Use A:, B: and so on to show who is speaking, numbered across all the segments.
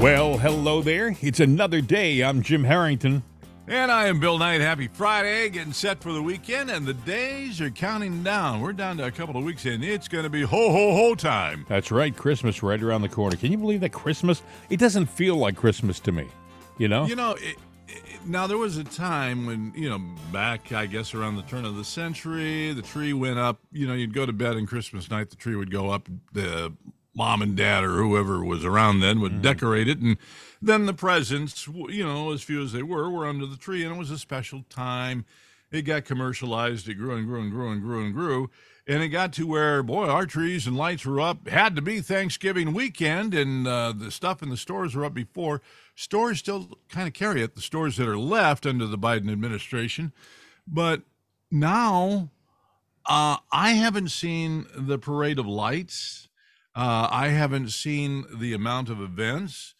A: Well, hello there. It's another day. I'm Jim Harrington.
B: And I am Bill Knight. Happy Friday, getting set for the weekend, and the days are counting down. We're down to a couple of weeks, and it's going to be ho ho ho time.
A: That's right, Christmas right around the corner. Can you believe that Christmas? It doesn't feel like Christmas to me. You know?
B: You know, it, it, now there was a time when, you know, back, I guess, around the turn of the century, the tree went up. You know, you'd go to bed on Christmas night, the tree would go up. The mom and dad or whoever was around then would mm-hmm. decorate it and then the presents you know as few as they were were under the tree and it was a special time. It got commercialized it grew and grew and grew and grew and grew and it got to where boy our trees and lights were up. Had to be thanksgiving weekend and uh, the stuff in the stores were up before. Stores still kind of carry it the stores that are left under the biden administration. But now uh, i haven't seen the parade of lights uh, I haven't seen the amount of events.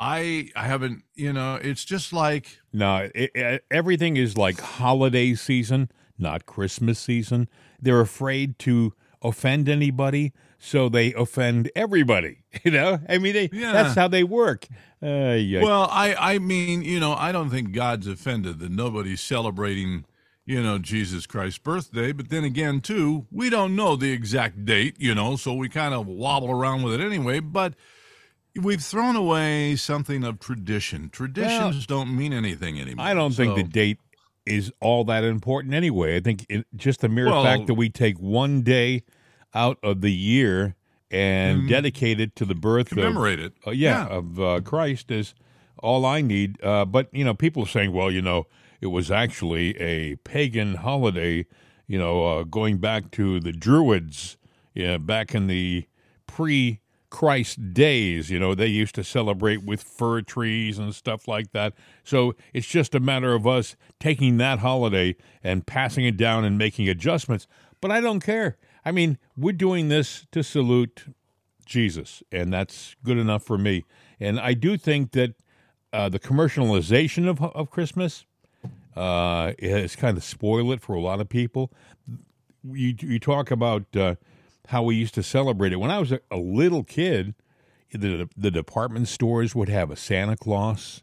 B: I I haven't, you know, it's just like
A: no, it, it, everything is like holiday season, not Christmas season. They're afraid to offend anybody, so they offend everybody. You know, I mean, they, yeah. that's how they work.
B: Uh, yeah. Well, I I mean, you know, I don't think God's offended that nobody's celebrating you know, Jesus Christ's birthday. But then again, too, we don't know the exact date, you know, so we kind of wobble around with it anyway. But we've thrown away something of tradition. Traditions well, don't mean anything anymore.
A: I don't so. think the date is all that important anyway. I think it, just the mere well, fact that we take one day out of the year and mm, dedicate it to the birth
B: commemorate
A: of,
B: it.
A: Uh, yeah, yeah, of uh, Christ is all I need. Uh, but you know, people are saying, well, you know, it was actually a pagan holiday, you know, uh, going back to the Druids, yeah, back in the pre Christ days. You know, they used to celebrate with fir trees and stuff like that. So it's just a matter of us taking that holiday and passing it down and making adjustments. But I don't care. I mean, we're doing this to salute Jesus, and that's good enough for me. And I do think that uh, the commercialization of, of Christmas uh, it's kind of spoiled it for a lot of people. You, you talk about uh, how we used to celebrate it. When I was a, a little kid, the, the department stores would have a Santa Claus,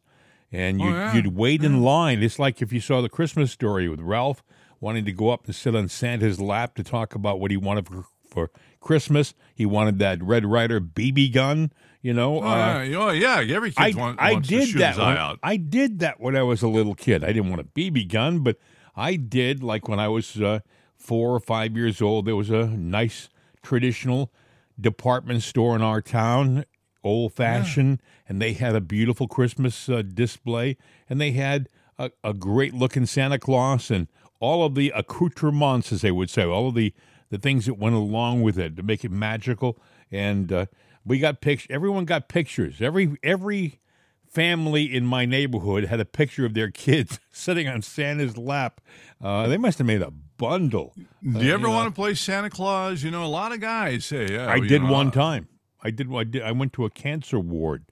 A: and you'd, oh, yeah. you'd wait in line. It's like if you saw the Christmas story with Ralph wanting to go up and sit on Santa's lap to talk about what he wanted for, for Christmas. He wanted that Red Ryder BB gun. You know,
B: oh, uh, yeah. oh yeah, every kid I, want, I did that
A: when, I did that when I was a little kid. I didn't want a BB gun, but I did. Like when I was uh, four or five years old, there was a nice traditional department store in our town, old fashioned, yeah. and they had a beautiful Christmas uh, display, and they had a, a great looking Santa Claus and all of the accoutrements, as they would say, all of the the things that went along with it to make it magical. And uh, we got pictures. Everyone got pictures. Every every family in my neighborhood had a picture of their kids sitting on Santa's lap. Uh, they must have made a bundle.
B: Do you uh, ever you want to play Santa Claus? You know, a lot of guys say, yeah.
A: I did know, one uh, time. I did, I did. I went to a cancer ward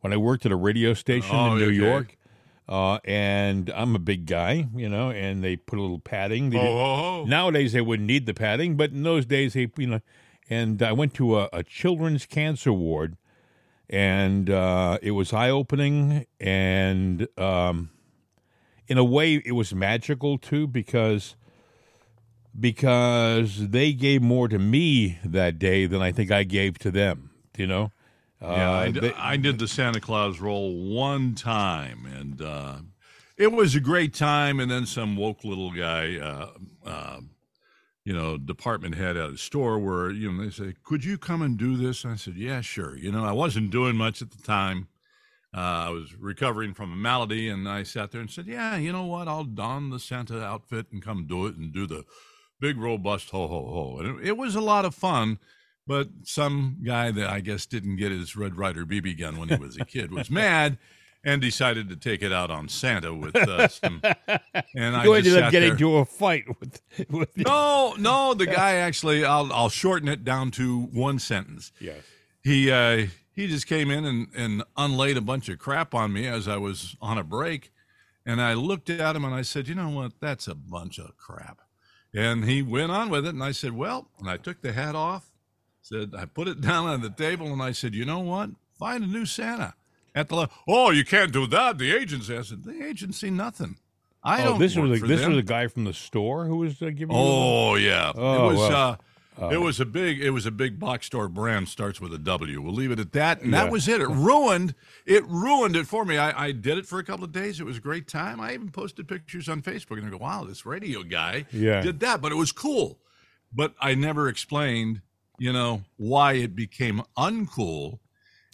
A: when I worked at a radio station oh, in New okay. York. Uh, and I'm a big guy, you know, and they put a little padding.
B: Oh, oh, oh,
A: Nowadays they wouldn't need the padding, but in those days they, you know, and I went to a, a children's cancer ward, and uh, it was eye opening, and um, in a way it was magical too because because they gave more to me that day than I think I gave to them. You know.
B: Yeah, uh, I, they, I, did the Santa Claus role one time, and uh, it was a great time. And then some woke little guy uh, uh you know, department head at a store where, you know, they say, could you come and do this? And I said, yeah, sure. You know, I wasn't doing much at the time. Uh, I was recovering from a malady and I sat there and said, yeah, you know what? I'll don the Santa outfit and come do it and do the big robust ho, ho, ho. And it, it was a lot of fun. But some guy that I guess didn't get his Red Ryder BB gun when he was a kid was mad and decided to take it out on Santa with uh, some.
A: And I ended up getting there. into a fight with. with
B: no, no, the guy actually. I'll I'll shorten it down to one sentence.
A: Yes.
B: He uh, he just came in and and unlaid a bunch of crap on me as I was on a break, and I looked at him and I said, you know what, that's a bunch of crap. And he went on with it, and I said, well, and I took the hat off, said I put it down on the table, and I said, you know what, find a new Santa at the oh you can't do that. The agency. I said the agency nothing. I
A: oh,
B: don't.
A: this was a, this
B: them.
A: was a guy from the store who was uh, giving. you
B: Oh yeah,
A: Oh,
B: it was.
A: well.
B: Uh, it was a big. It was a big box store brand. Starts with a W. We'll leave it at that. And
A: Yeah.
B: that was it. It ruined. It ruined it for me. I, I did it for a couple of days. It was a great time. I even posted pictures on Facebook and I go, "Wow, this radio guy
A: Yeah.
B: did that." But it was cool. But I never explained, you know, why it became uncool.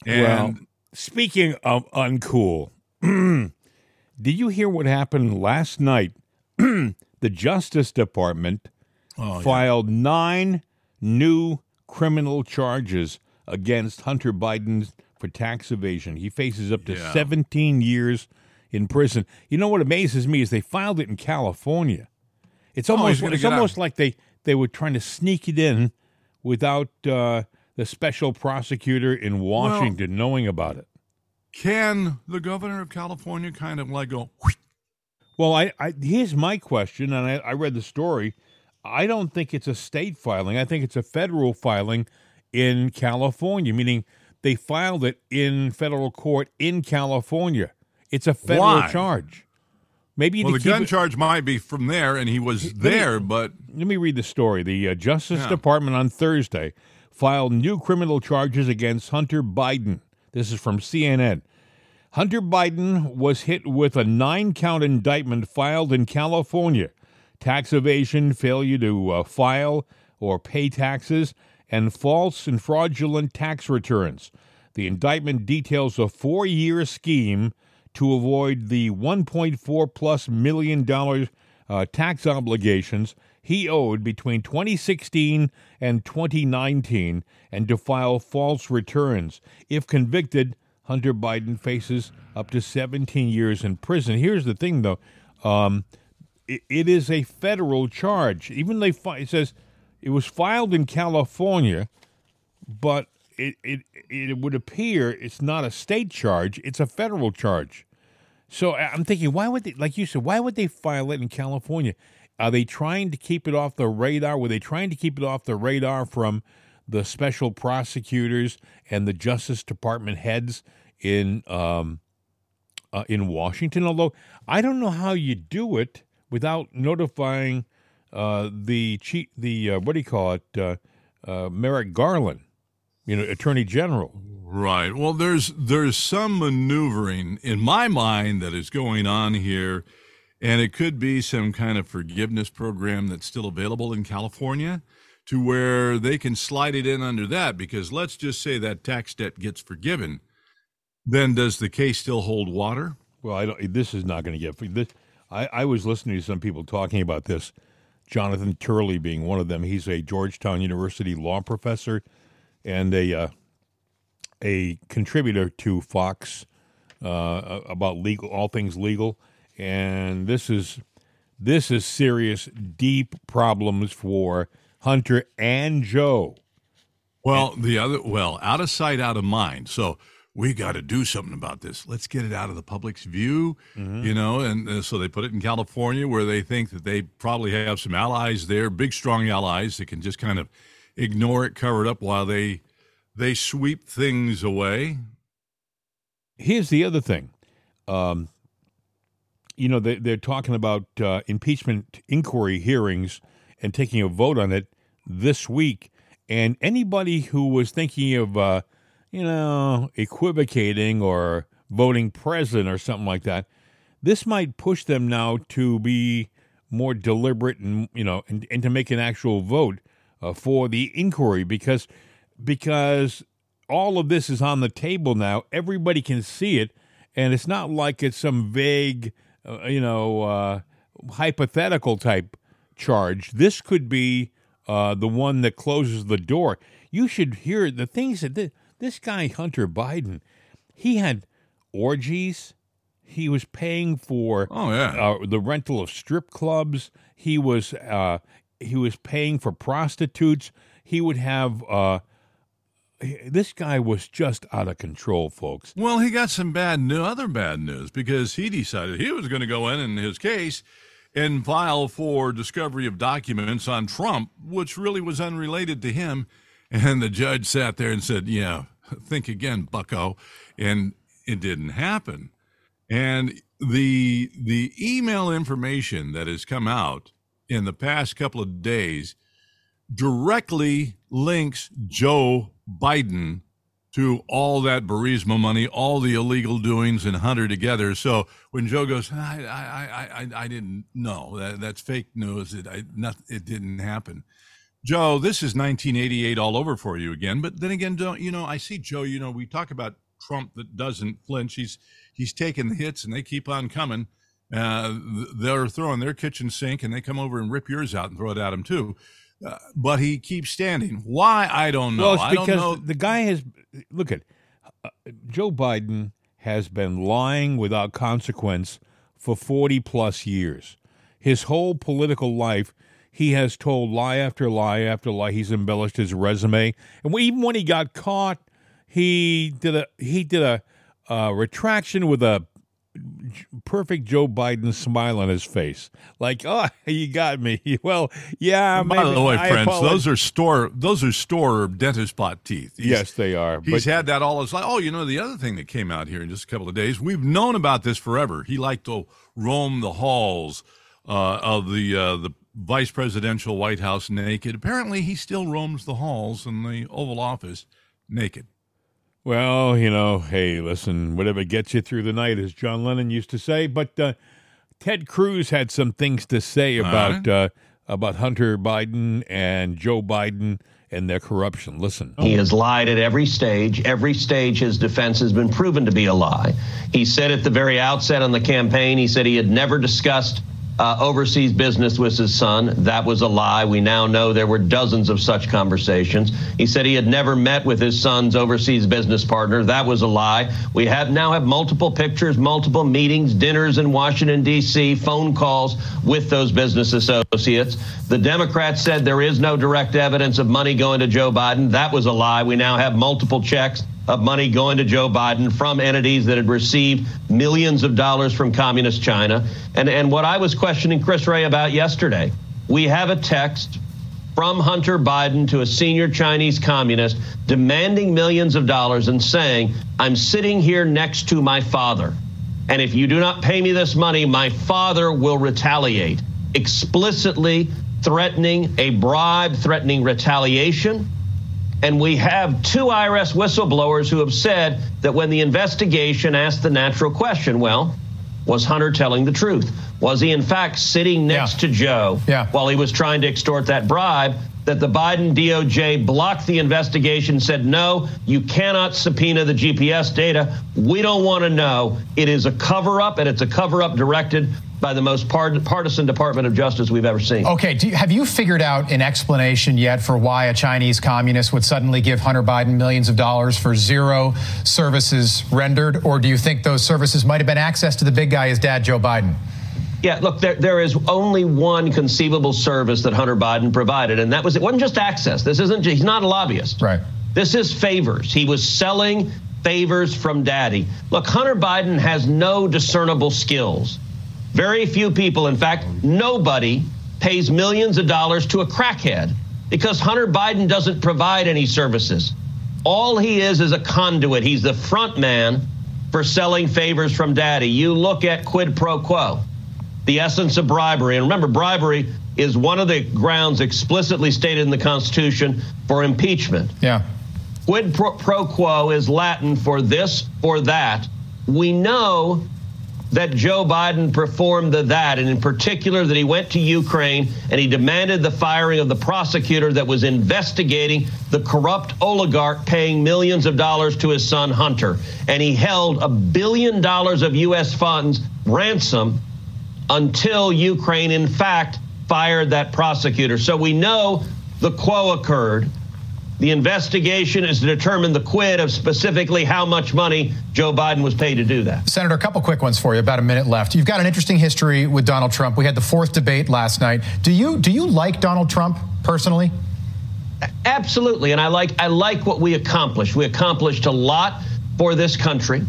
B: And
A: Well, Speaking of uncool, did you hear what happened last night? the Justice Department
B: Oh, yeah.
A: filed nine new criminal charges against Hunter Biden for tax evasion. He faces up to
B: Yeah.
A: 17 years in prison. You know what amazes me is they filed it in California. It's
B: Oh,
A: almost
B: gonna
A: it's
B: get out.
A: almost like they they were trying to sneak it in without uh, the special prosecutor in Washington knowing about it.
B: can the governor of California kind of like go?
A: Well, I, I here's my question, and I, I read the story. I don't think it's a state filing. I think it's a federal filing in California, meaning they filed it in federal court in California. It's a federal
B: Why?
A: charge. Maybe
B: Well, the gun
A: it-
B: charge might be from there, and he was
A: me-
B: there, but
A: Let me read the story. The uh, Justice
B: Yeah.
A: Department on Thursday filed new criminal charges against Hunter Biden. This is from CNN. Hunter Biden was hit with a nine count indictment filed in California tax evasion, failure to uh, file or pay taxes, and false and fraudulent tax returns. The indictment details a four year scheme to avoid the 1.4 plus million dollars uh, tax obligations he owed between 2016 and 2019 and to file false returns. If convicted, Hunter Biden faces up to 17 years in prison. Here's the thing, though. Um, it, is a federal charge. Even they fi- it says it was filed in California, but it, it it would appear it's not a state charge; it's a federal charge. So I'm thinking, why would they, like you said, why would they file it in California? Are they trying to keep it off the radar? Were they trying to keep it off the radar from the special prosecutors and the Justice Department heads in um, uh, in Washington? Although I don't know how you do it without notifying uh, the chief, the uh, what do you call it, uh, uh, Merrick Garland, you know, Attorney General.
B: Right. Well, there's there's some maneuvering in my mind that is going on here, and it could be some kind of forgiveness program that's still available in California, to where they can slide it in under that. Because let's just say that tax debt gets forgiven, then does the case still hold water?
A: Well, I don't. This is not going to get. This, I, I was listening to some people talking about this. Jonathan Turley being one of them. He's a Georgetown University law professor and a uh, a contributor to Fox uh, about legal, all things legal. And this is this is serious, deep problems for Hunter and Joe.
B: Well, the other, well, out of sight, out of mind. So we got to do something about this. Let's get it out of the public's view, you know. And uh, so they put it in California, where they think that they probably have some allies there, big, strong allies that can just kind of ignore it, cover it up while they they sweep things away.
A: Here's the other thing. Um, you know, they, they're talking about uh, impeachment inquiry hearings and taking a vote on it this week. And anybody who was thinking of, uh, you know, equivocating or voting president or something like that, this might push them now to be more deliberate and, you know, and, and to make an actual vote uh, for the inquiry because because all of this is on the table now. Everybody can see it, and it's not like it's some vague, uh, you know, uh, hypothetical type charge. This could be uh, the one that closes the door. You should hear the things that thi- this guy Hunter Biden, he had orgies. He was paying for
B: Oh yeah,
A: uh, the rental of strip clubs. He was uh, he was paying for prostitutes. He would have uh, this guy was just out of control, folks.
B: Well, he got some bad new other bad news because he decided he was going to go in in his case and file for discovery of documents on Trump, which really was unrelated to him. And the judge sat there and said, "Yeah, think again, Bucko." And it didn't happen. And the the email information that has come out in the past couple of days directly links Joe Biden to all that Burisma money, all the illegal doings and Hunter together. So when Joe goes, I, I, I, I didn't know that that's fake news. It, I, not, it didn't happen. Joe, this is 1988 all over for you again. But then again, don't you know? I see Joe. You know, we talk about Trump that doesn't flinch. He's he's taking the hits and they keep on coming. Uh, they're throwing their kitchen sink and they come over and rip yours out and throw it at him too. Uh, but he keeps standing. Why? I don't know.
A: Well, because the guy has look at uh, Joe Biden has been lying without consequence for 40 plus years. His whole political life, he has told lie after lie after lie. He's embellished his resume, and even when he got caught, he did a he did a, a retraction with a perfect Joe Biden smile on his face, like, "Oh, you got me." Well, yeah.
B: By the way, I friends, apologize. those are store those are store dentist pot teeth.
A: He's, yes, they are.
B: He's but, had that all his life. Oh, you know the other thing that came out here in just a couple of days. We've known about this forever. He liked to roam the halls uh, of the uh, the vice presidential White House naked. Apparently, he still roams the halls in the Oval Office naked.
A: Well, you know, hey, listen, whatever gets you through the night, as John Lennon used to say. But uh, Ted Cruz had some things to say about uh, about Hunter Biden and Joe Biden and their corruption. Listen.
C: He has lied at every stage. Every stage, his defense has been proven to be a lie. He said at the very outset on the campaign, he said he had never discussed uh, overseas business with his son. That was a lie. We now know there were dozens of such conversations. He said he had never met with his son's overseas business partner. That was a lie. We have now have multiple pictures, multiple meetings, dinners in Washington D.C., phone calls with those business associates. The Democrats said there is no direct evidence of money going to Joe Biden. That was a lie. We now have multiple checks of money going to Joe Biden from entities that had received millions of dollars from communist China. And, and what I was questioning Chris Wray about yesterday, we have a text from Hunter Biden to a senior Chinese communist demanding millions of dollars and saying, I'm sitting here next to my father. And if you do not pay me this money, my father will retaliate, explicitly threatening a bribe, threatening retaliation and we have two IRS whistleblowers who have said that when the investigation asked the natural question, well, was Hunter telling the truth? Was he, in fact, sitting next yeah. to Joe yeah. while he was trying to extort that bribe? That the Biden DOJ blocked the investigation, said, no, you cannot subpoena the GPS data. We don't want to know. It is a cover up, and it's a cover up directed by the most part- partisan Department of Justice we've ever seen.
D: Okay, you, have you figured out an explanation yet for why a Chinese communist would suddenly give Hunter Biden millions of dollars for zero services rendered? Or do you think those services might have been access to the big guy, his dad, Joe Biden?
C: Yeah, look, there, there is only one conceivable service that Hunter Biden provided, and that was it wasn't just access. This isn't, he's not a lobbyist.
D: Right.
C: This is favors. He was selling favors from daddy. Look, Hunter Biden has no discernible skills. Very few people, in fact, nobody pays millions of dollars to a crackhead because Hunter Biden doesn't provide any services. All he is is a conduit. He's the front man for selling favors from daddy. You look at quid pro quo, the essence of bribery. And remember, bribery is one of the grounds explicitly stated in the Constitution for impeachment.
D: Yeah.
C: Quid pro, pro quo is Latin for this or that. We know that Joe Biden performed the, that, and in particular that he went to Ukraine and he demanded the firing of the prosecutor that was investigating the corrupt oligarch paying millions of dollars to his son Hunter. And he held a billion dollars of U.S. funds ransom until Ukraine, in fact, fired that prosecutor. So we know the quo occurred. The investigation is to determine the quid of specifically how much money Joe Biden was paid to do that.
D: Senator, a couple quick ones for you. About a minute left. You've got an interesting history with Donald Trump. We had the fourth debate last night. Do you do you like Donald Trump personally?
C: Absolutely, and I like I like what we accomplished. We accomplished a lot for this country.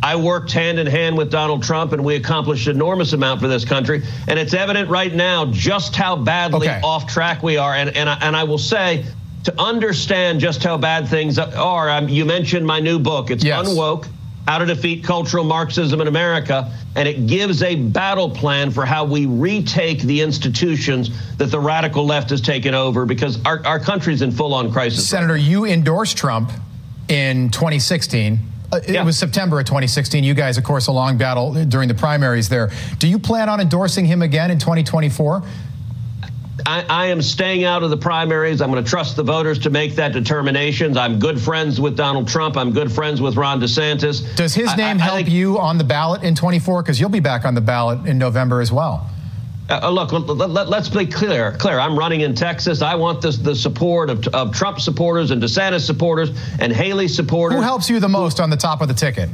C: I worked hand in hand with Donald Trump, and we accomplished an enormous amount for this country. And it's evident right now just how badly okay. off track we are. And and I, and I will say to understand just how bad things are. Um, you mentioned my new book. It's yes. Unwoke how to defeat cultural Marxism in America, and it gives a battle plan for how we retake the institutions that the radical left has taken over because our, our country's in full on crisis.
D: Senator, you endorsed Trump in 2016. Uh, it yeah. was September of 2016. You guys, of course, a long battle during the primaries there. Do you plan on endorsing him again in 2024?
C: I, I, am staying out of the primaries. I'm going to trust the voters to make that determination. I'm good friends with Donald Trump. I'm good friends with Ron DeSantis.
D: Does his name I, I, help think, you on the ballot in 24? Because you'll be back on the ballot in November as well.
C: Uh, uh look, let, us be clear. Clear. I'm running in Texas. I want this, the support of, of Trump supporters and DeSantis supporters and Haley supporters.
D: Who helps you the most on the top of the ticket?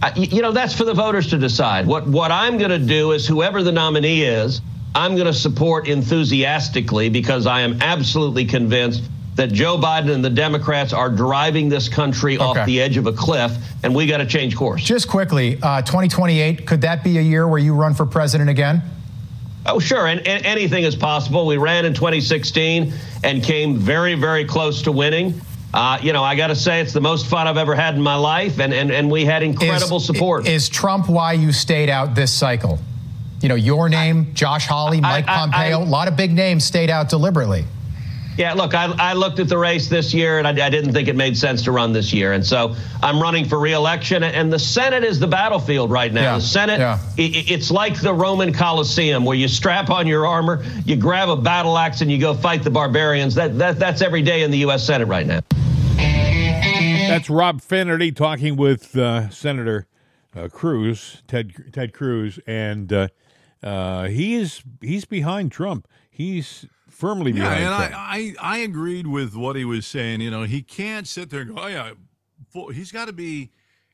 C: Uh, you know, that's for the voters to decide. What what I'm going to do is whoever the nominee is, I'm going to support enthusiastically because I am absolutely convinced that Joe Biden and the Democrats are driving this country okay. off the edge of a cliff, and we got to change course.
D: Just quickly, uh, 2028, could that be a year where you run for president again?
C: Oh, sure. And, and, anything is possible. We ran in 2016 and came very, very close to winning. Uh, you know, I got to say, it's the most fun I've ever had in my life, and, and, and we had incredible
D: is,
C: support.
D: Is Trump why you stayed out this cycle? You know, your name, Josh Hawley, Mike I, I, Pompeo, I, a lot of big names stayed out deliberately.
C: Yeah, look, I, I looked at the race this year and I, I, didn't think it made sense to run this year. And so I'm running for reelection. And the Senate is the battlefield right now. Yeah, the Senate, yeah. it, it's like the Roman Colosseum where you strap on your armor, you grab a battle axe, and you go fight the barbarians. That, that That's every day in the U.S. Senate right now.
A: That's Rob Finnerty talking with uh, Senator uh, Cruz, Ted, Ted Cruz. And. Uh, uh, he is he's behind Trump. He's firmly behind.
B: Yeah,
A: and
B: Trump. I, I I agreed with what he was saying. You know, he can't sit there and go, oh yeah, he's got to be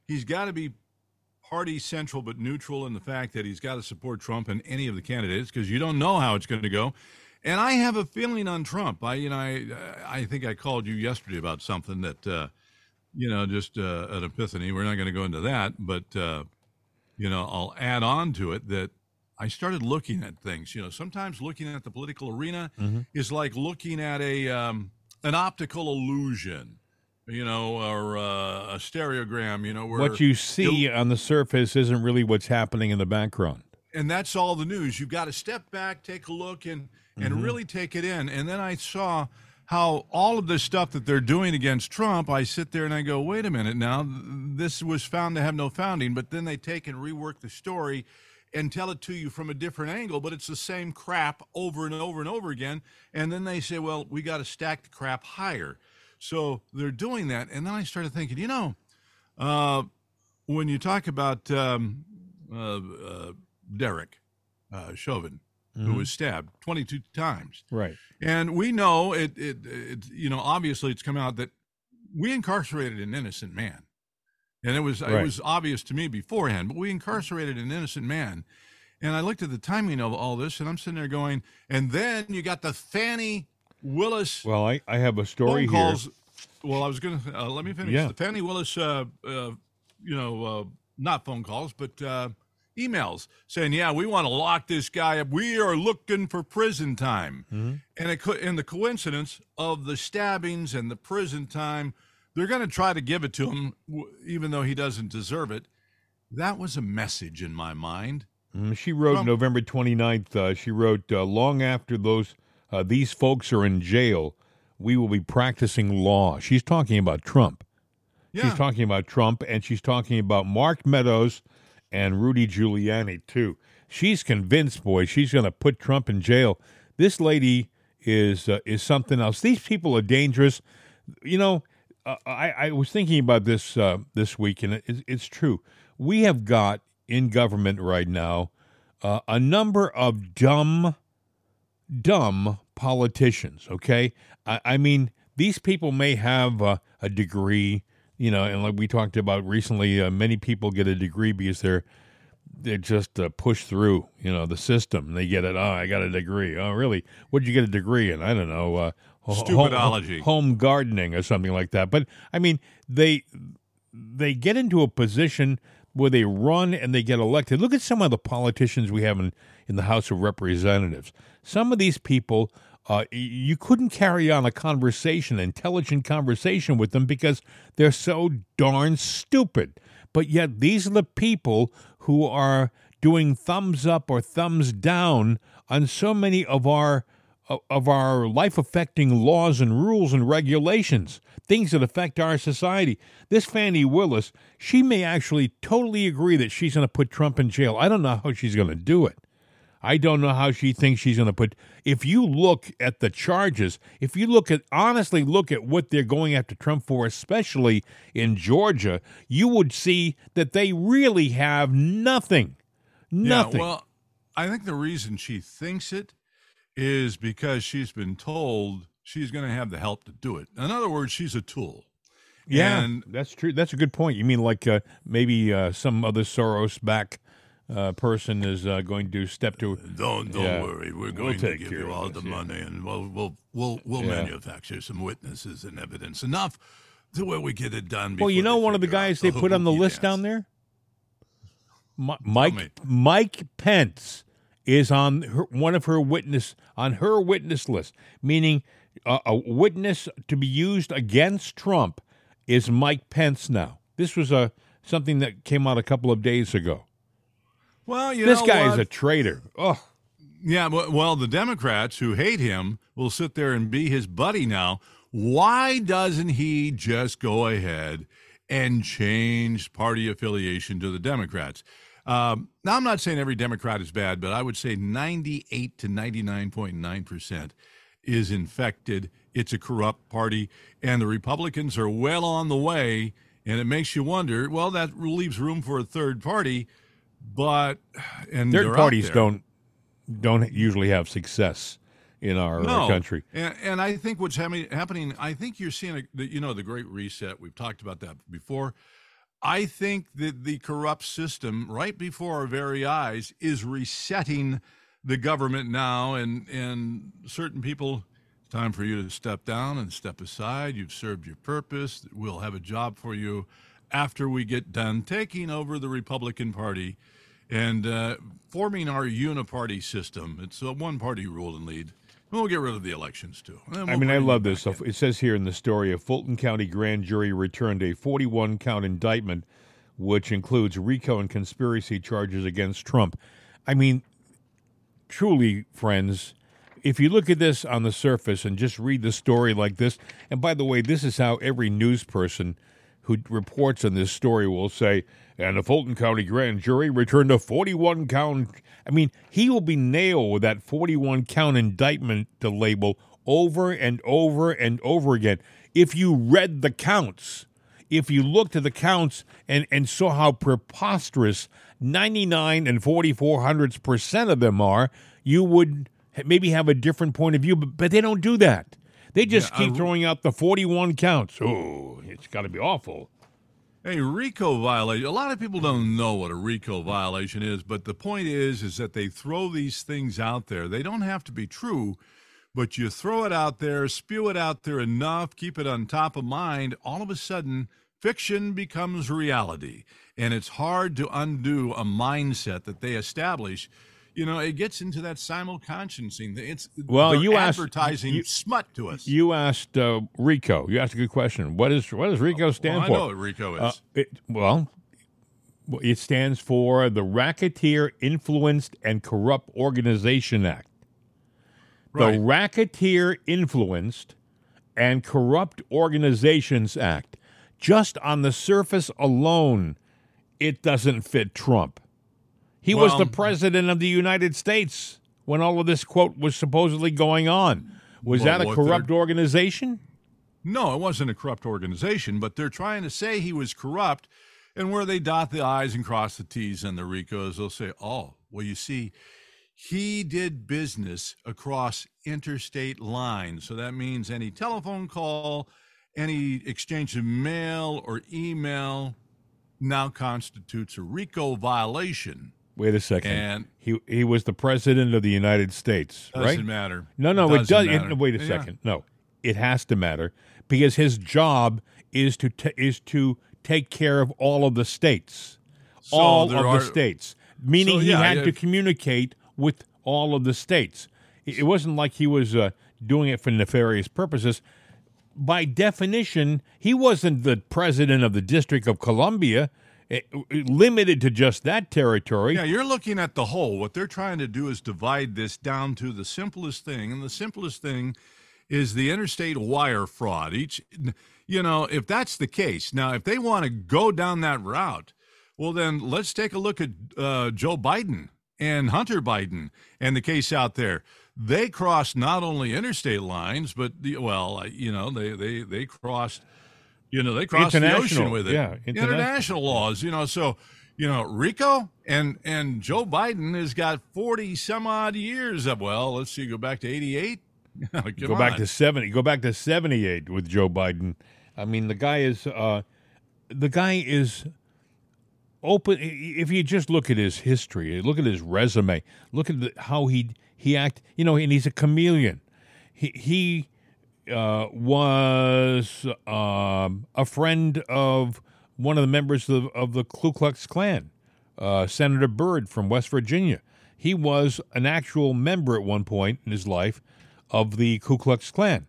B: he's got to be party central but neutral in the fact that he's got to support Trump and any of the candidates because you don't know how it's going to go. And I have a feeling on Trump. I you know I I think I called you yesterday about something that uh, you know just uh, an epiphany. We're not going to go into that, but uh, you know I'll add on to it that I started looking at things. You know, sometimes looking at the political arena mm-hmm. is like looking at a um, an optical illusion. You know, or uh, a stereogram. You know, where
A: what you see on the surface isn't really what's happening in the background.
B: And that's all the news. You've got to step back, take a look, and and mm-hmm. really take it in. And then I saw how all of this stuff that they're doing against Trump, I sit there and I go, wait a minute now, this was found to have no founding, but then they take and rework the story and tell it to you from a different angle, but it's the same crap over and over and over again. And then they say, well, we got to stack the crap higher. So they're doing that. And then I started thinking, you know, uh, when you talk about um, uh, uh, Derek uh, Chauvin, mm-hmm. who was stabbed 22 times.
A: Right.
B: And we know it, it, it, you know, obviously it's come out that we incarcerated an innocent man and it was right. it was obvious to me beforehand. But we incarcerated an innocent man, and I looked at the timing of all this, and I'm sitting there going, and then you got the Fani Willis.
A: Well, I, I have a story
B: phone calls.
A: here.
B: Well, I was going to uh, let me finish. Yeah. The Fani Willis, uh, uh, you know, uh, not phone calls, but uh, emails saying, "Yeah, we want to lock this guy up. We are looking for prison time." Mm-hmm. And it and the coincidence of the stabbings and the prison time they're going to try to give it to him, even though he doesn't deserve it. That was a message in my mind.
A: Mm, she wrote Trump. November 29th, uh, she wrote, uh, long after those uh, these folks are in jail, we will be practicing law. She's talking about Trump. Yeah. She's talking about Trump, and she's talking about Mark Meadows and Rudy Giuliani, too. She's convinced, boy, she's going to put Trump in jail. This lady is uh, is something else. These people are dangerous. You know, uh, I, I was thinking about this uh, this week, and it, it's true. We have got in government right now uh, a number of dumb, dumb politicians. Okay, I, I mean these people may have a degree, you know, and like we talked about recently, uh, many people get a degree because they're they just uh, push through, you know, the system. They get it. Oh, I got a degree. Oh, really? What did you get a degree in? I don't know. Uh,
B: Stupidology.
A: Home, home gardening or something like that. But I mean, they they get into a position where they run and they get elected. Look at some of the politicians we have in, in the House of Representatives. Some of these people, uh, you couldn't carry on a conversation, intelligent conversation with them because they're so darn stupid. But yet, these are the people who are doing thumbs up or thumbs down on so many of our of our life affecting laws and rules and regulations, things that affect our society. This Fani Willis, she may actually totally agree that she's going to put Trump in jail. I don't know how she's going to do it. I don't know how she thinks she's going to put. If you look at the charges, if you look at honestly look at what they're going after Trump for, especially in Georgia, you would see that they really have nothing. Nothing.
B: Yeah, well, I think the reason she thinks it is because she's been told she's going to have the help to do it. In other words, she's a tool.
A: Yeah, and, that's true. That's a good point. You mean like uh, maybe uh, some other Soros back uh, person is uh, going to step to.
B: Don't don't yeah. worry. We're going we'll to give you all the yeah. money, and we'll we'll we'll, we'll yeah. manufacture some witnesses and evidence enough to where we get it done.
A: Well, you know, one of the guys they put on the list dance. down there, Mike Mike Pence is on her, one of her witness on her witness list, meaning uh, a witness to be used against Trump is Mike Pence now. This was a something that came out a couple of days ago.
B: Well, you
A: this guy
B: what?
A: is a traitor. Oh.
B: Yeah, well, the Democrats who hate him will sit there and be his buddy now. Why doesn't he just go ahead and change party affiliation to the Democrats? Um, now, I'm not saying every Democrat is bad, but I would say 98 to 99.9% is infected. It's a corrupt party, and the Republicans are well on the way. And it makes you wonder well, that leaves room for a third party but and
A: third parties don't don't usually have success in our,
B: no.
A: our country.
B: And, and, I think what's happening, I think you're seeing, a, you know, the Great Reset. We've talked about that before. I think that the corrupt system, right before our very eyes, is resetting the government now, and and certain people. It's time for you to step down and step aside. You've served your purpose. We'll have a job for you after we get done taking over the Republican Party and uh, forming our uniparty system. It's a one party rule and lead. We'll get rid of the elections too. We'll
A: I mean, I love this. In. It says here in the story a Fulton County grand jury returned a 41 count indictment, which includes RICO and conspiracy charges against Trump. I mean, truly, friends, if you look at this on the surface and just read the story like this, and by the way, this is how every news person who reports on this story will say, and the Fulton County grand jury returned a 41 count. I mean, he will be nailed with that 41 count indictment to label over and over and over again. If you read the counts, if you looked at the counts and, and saw how preposterous 99 and 44 hundredths percent of them are, you would maybe have a different point of view, but, but they don't do that. They just yeah, keep I, throwing out the 41 counts. Oh, it's got to be awful.
B: A RICO violation. A lot of people don't know what a RICO violation is, but the point is, is that they throw these things out there. They don't have to be true, but you throw it out there, spew it out there enough, keep it on top of mind. All of a sudden, fiction becomes reality, and it's hard to undo a mindset that they establish you know, it gets into that simulconsciencing. It's
A: well, you
B: advertising
A: asked, you,
B: smut to us.
A: You asked uh, RICO. You asked a good question. What is what does RICO stand
B: well,
A: for?
B: I know what RICO
A: uh,
B: is. Uh,
A: it, well, it stands for the Racketeer Influenced and Corrupt Organization Act. Right. The Racketeer Influenced and Corrupt Organizations Act. Just on the surface alone, it doesn't fit Trump. He well, was the president of the United States when all of this quote was supposedly going on. Was well, that a corrupt organization?
B: No, it wasn't a corrupt organization, but they're trying to say he was corrupt. And where they dot the I's and cross the T's and the RICOs, they'll say, oh, well, you see, he did business across interstate lines. So that means any telephone call, any exchange of mail or email now constitutes a RICO violation.
A: Wait a second.
B: And
A: he he was the president of the United States, It
B: doesn't
A: right?
B: matter.
A: No, no,
B: it,
A: it does.
B: It,
A: wait a
B: yeah.
A: second. No, it has to matter because his job is to t- is to take care of all of the states,
B: so
A: all of
B: are,
A: the states. Meaning
B: so,
A: he
B: yeah,
A: had
B: yeah.
A: to communicate with all of the states. It wasn't like he was uh, doing it for nefarious purposes. By definition, he wasn't the president of the District of Columbia eh, limited to just that territory.
B: Yeah, you're looking at the whole. What they're trying to do is divide this down to the simplest thing, and the simplest thing is the interstate wire fraud. Each, you know, if that's the case, now if they want to go down that route, well, then let's take a look at uh, Joe Biden and Hunter Biden and the case out there. They crossed not only interstate lines, but the, well, you know, they they they crossed, you know, they crossed the ocean with it.
A: Yeah,
B: international. international laws. You know, so you know, Rico and and Joe Biden has got forty some odd years of. Well, let's see, go back to eighty eight.
A: go back to seventy. Go back to seventy eight with Joe Biden. I mean, the guy is uh, the guy is open. If you just look at his history, look at his resume, look at the, how he he act. You know, and he's a chameleon. He he uh, was um, a friend of one of the members of, of the Ku Klux Klan, uh, Senator Byrd from West Virginia. He was an actual member at one point in his life of the Ku Klux Klan,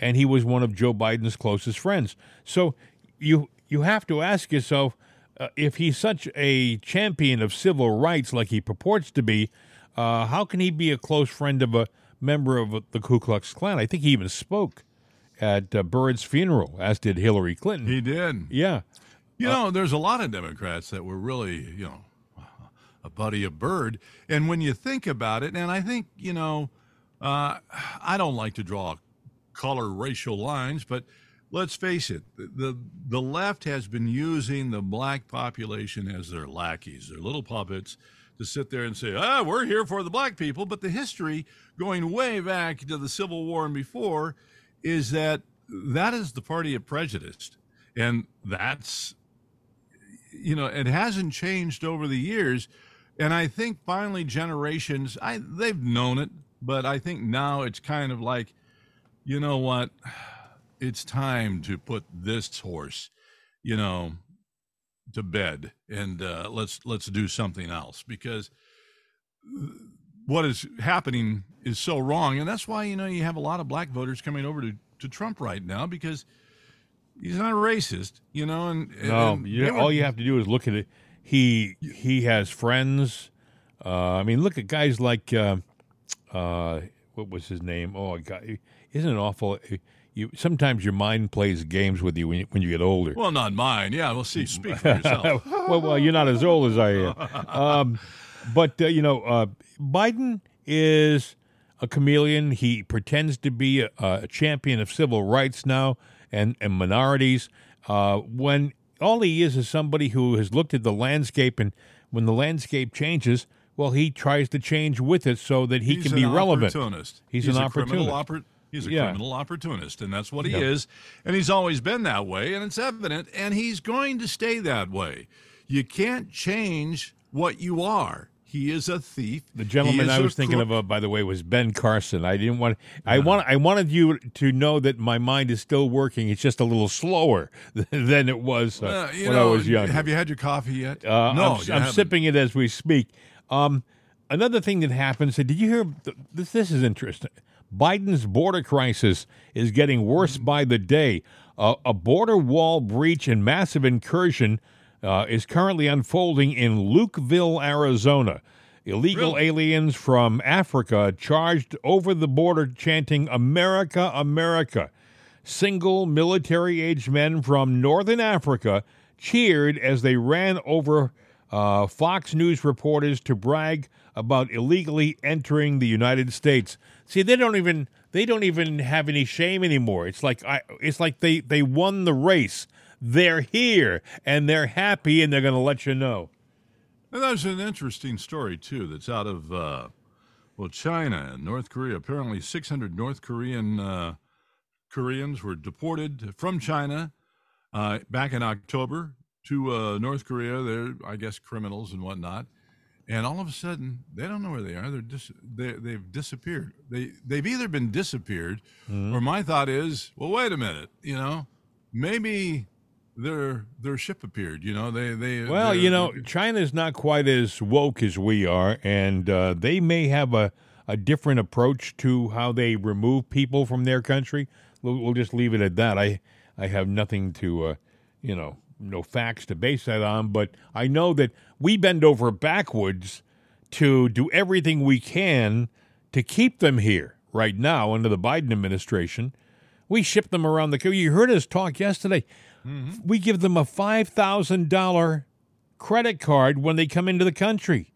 A: and he was one of Joe Biden's closest friends. So you you have to ask yourself uh, if he's such a champion of civil rights like he purports to be, uh, how can he be a close friend of a member of the Ku Klux Klan? I think he even spoke at uh, Byrd's funeral, as did Hillary Clinton.
B: He did.
A: Yeah.
B: You know, there's a lot of Democrats that were really, you know, a buddy of Byrd. And when you think about it, and I think, you know, uh, I don't like to draw color racial lines, but let's face it, the the left has been using the black population as their lackeys, their little puppets, to sit there and say, "Ah, we're here for the black people." But the history, going way back to the Civil War and before, is that that is the party of prejudice, and that's you know it hasn't changed over the years. And I think finally generations, I they've known it, but I think now it's kind of like, you know what? it's time to put this horse, you know, to bed and uh, let's let's do something else because what is happening is so wrong, and that's why you know you have a lot of black voters coming over to, to Trump right now because he's not a racist, you know. And,
A: no,
B: and
A: you, were, all you have to do is look at it. He he has friends. Uh, I mean, look at guys like uh, uh, what was his name? Oh, God, isn't it awful? You sometimes your mind plays games with you when you, when you get older.
B: Well, not mine. Yeah, we'll see. Speak for yourself.
A: well, well, you're not as old as I am. Um, but uh, you know, uh, Biden is a chameleon. He pretends to be a, a champion of civil rights now and and minorities. Uh, when all he is is somebody who has looked at the landscape, and when the landscape changes, well, he tries to change with it so that he
B: He's
A: can be relevant.
B: Opportunist.
A: He's,
B: He's
A: an opportunist.
B: Oppor- He's a yeah. criminal opportunist, and that's what he is. And he's always been that way, and it's evident, and he's going to stay that way. You can't change what you are. He is a thief.
A: The gentleman I was thinking of, uh, by the way, was Ben Carson. I didn't want. I want. I wanted you to know that my mind is still working. It's just a little slower than it was uh, when
B: know,
A: I was young.
B: Have you had your coffee yet?
A: Uh,
B: no,
A: I'm, I'm sipping it as we speak. Um, another thing that happens. Did you hear? This, this is interesting. Biden's border crisis is getting worse by the day. Uh, a border wall breach and massive incursion uh, is currently unfolding in Lukeville, Arizona. Illegal really? aliens from Africa charged over the border chanting, America, America. Single military aged men from northern Africa cheered as they ran over uh, Fox News reporters to brag about illegally entering the United States. See, they don't even they don't even have any shame anymore. It's like I, it's like they they won the race. They're here and they're happy and they're going to let you know.
B: And there's an interesting story too that's out of uh, well China and North Korea. Apparently, 600 North Korean uh, Koreans were deported from China uh, back in October to uh, North Korea. They're, I guess, criminals and whatnot. And all of a sudden, they don't know where they are. They're dis- they, they've disappeared. They they've either been disappeared, mm-hmm. or my thought is, well, wait a minute, you know, maybe their their ship appeared. You know, they they.
A: Well, you know, China's not quite as woke as we are, and uh, they may have a a different approach to how they remove people from their country. We'll, we'll just leave it at that. I I have nothing to. Uh, you know, no facts to base that on, but I know that we bend over backwards to do everything we can to keep them here right now under the Biden administration. We ship them around the country. You heard us talk yesterday. Mm-hmm. We give them a five thousand dollar credit card when they come into the country.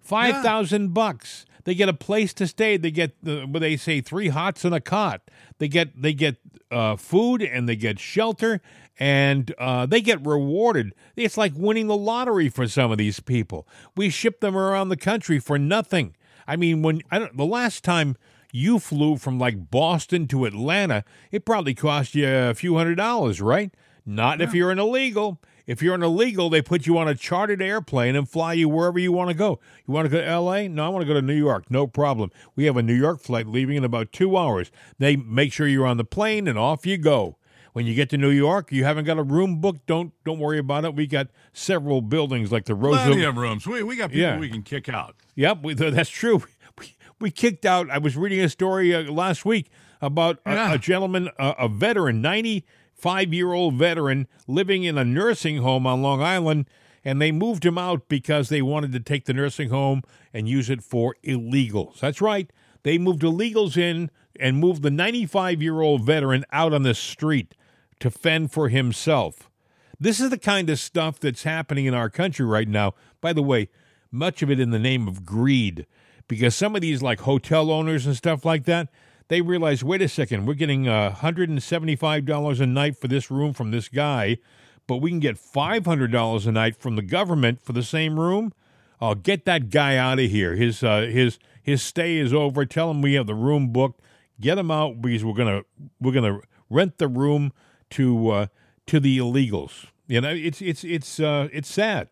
A: Five thousand yeah. bucks. They get a place to stay. They get the, what they say three hots and a cot. They get they get uh, food and they get shelter and uh, they get rewarded. It's like winning the lottery for some of these people. We ship them around the country for nothing. I mean, when I don't, the last time you flew from like Boston to Atlanta, it probably cost you a few hundred dollars, right? Not yeah. if you're an illegal. If you're an illegal, they put you on a chartered airplane and fly you wherever you want to go. You want to go to L.A.? No, I want to go to New York. No problem. We have a New York flight leaving in about two hours. They make sure you're on the plane and off you go. When you get to New York, you haven't got a room booked. Don't don't worry about it. We got several buildings like the Roosevelt.
B: Plenty of rooms. We, we got people yeah. we can kick out.
A: Yep, we, that's true. We, we kicked out. I was reading a story uh, last week about yeah. a, a, gentleman, uh, a veteran, ninety five year old veteran living in a nursing home on Long Island, and they moved him out because they wanted to take the nursing home and use it for illegals. That's right. They moved illegals in and moved the 95 year old veteran out on the street to fend for himself. This is the kind of stuff that's happening in our country right now. By the way, much of it in the name of greed, because some of these, like hotel owners and stuff like that, they realize, wait a second, we're getting uh, $175 a night for this room from this guy, but we can get $500 a night from the government for the same room. I'll get that guy out of here. His uh, his his stay is over. Tell him we have the room booked. Get him out because we're gonna we're gonna rent the room to uh, to the illegals. You know, it's it's it's uh, it's sad.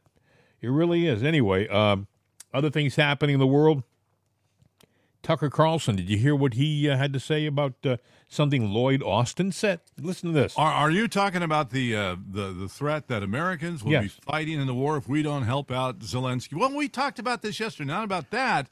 A: It really is. Anyway, um, other things happening in the world. Tucker Carlson. Did you hear what he uh, had to say about uh, something Lloyd Austin said? Listen to this.
B: Are, are you talking about the, uh, the the threat that Americans will yes. be fighting in the war if we don't help out Zelensky? Well, we talked about this yesterday. Not about that,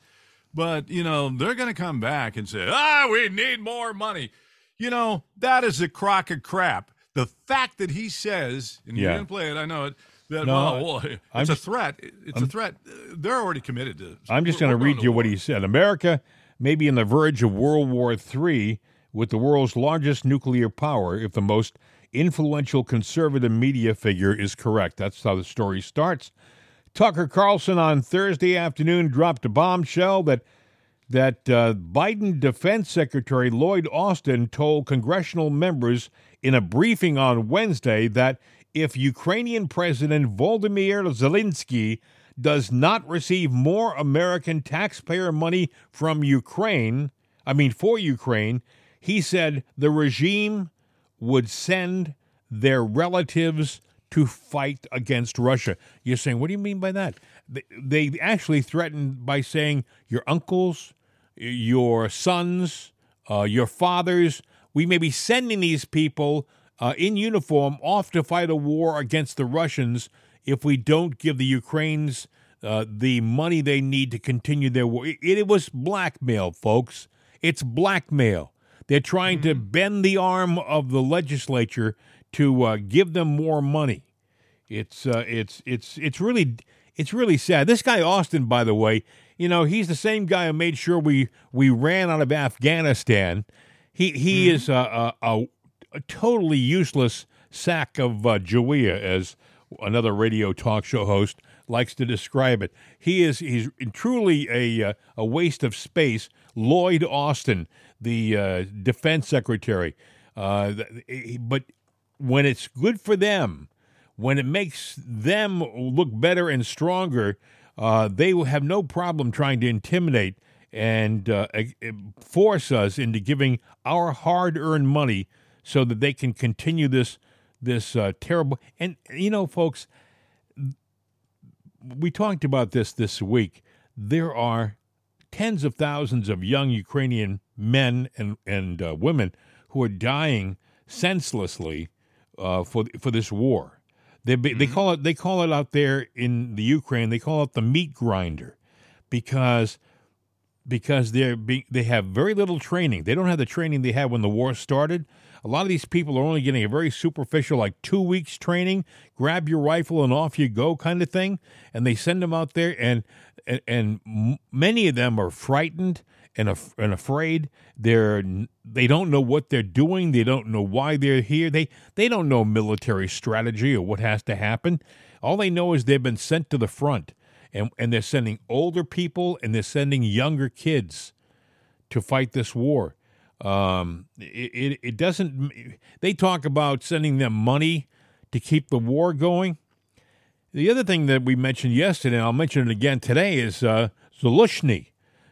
B: but you know they're going to come back and say, "Ah, we need more money." You know that is a crock of crap. The fact that he says, and yeah. you didn't play it, I know it. That, no, well, it's I'm, a threat. It's I'm, a threat. They're already committed to.
A: I'm just going to read you what he said. America may be on the verge of World War III with the world's largest nuclear power if the most influential conservative media figure is correct. That's how the story starts. Tucker Carlson on Thursday afternoon dropped a bombshell that that uh, Biden Defense Secretary Lloyd Austin told congressional members in a briefing on Wednesday that if Ukrainian President Volodymyr Zelensky does not receive more American taxpayer money from Ukraine, I mean, for Ukraine, he said the regime would send their relatives to fight against Russia. You're saying, what do you mean by that? They, actually threatened by saying your uncles, your sons, uh, your fathers, we may be sending these people uh, in uniform off to fight a war against the Russians if we don't give the Ukrainians uh, the money they need to continue their war. It, it, was blackmail, folks. It's blackmail. They're trying mm-hmm. to bend the arm of the legislature to uh, give them more money. It's uh, it's it's it's really it's really sad. This guy Austin, by the way, you know he's the same guy who made sure we we ran out of Afghanistan. He he mm-hmm. is a, a, a, totally useless sack of uh, Jawea, as another radio talk show host likes to describe it. He is he's truly a uh, a waste of space. Lloyd Austin, the uh, defense secretary, uh, but when it's good for them, when it makes them look better and stronger, uh, they will have no problem trying to intimidate and uh, force us into giving our hard-earned money so that they can continue this this uh, terrible. And you know, folks, we talked about this this week. There are tens of thousands of young Ukrainian men and and uh, women who are dying senselessly uh, for for this war. They mm-hmm. they call it they call it out there in the Ukraine. They call it the meat grinder because because they're be, they have very little training. They don't have the training they had when the war started. A lot of these people are only getting a very superficial, like two weeks training, grab your rifle and off you go kind of thing. And they send them out there, and and, and many of them are frightened and, af- and afraid. They're they don't know what they're doing. They don't know why they're here. They they don't know military strategy or what has to happen. All they know is they've been sent to the front, and and they're sending older people and they're sending younger kids to fight this war. Um, it, it, it doesn't. They talk about sending them money to keep the war going. The other thing that we mentioned yesterday, and I'll mention it again today, is uh, Zaluzhny,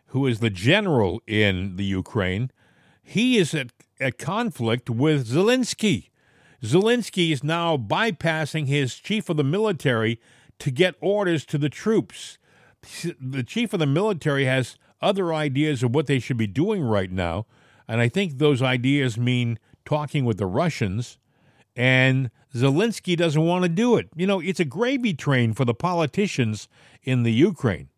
A: who is the general in the Ukraine. He is at, at conflict with Zelensky. Zelensky is now bypassing his chief of the military to get orders to the troops. The chief of the military has other ideas of what they should be doing right now. And I think those ideas mean talking with the Russians. And Zelensky doesn't want to do it. You know, it's a gravy train for the politicians in the Ukraine.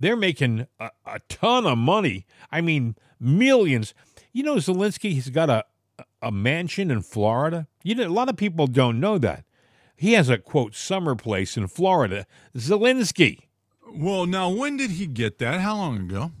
A: They're making a, a ton of money. I mean, millions. You know, Zelensky has got a, a mansion in Florida. You know, a lot of people don't know that. He has a quote summer place in Florida. Zelensky.
B: Well, now when did he get that? How long ago?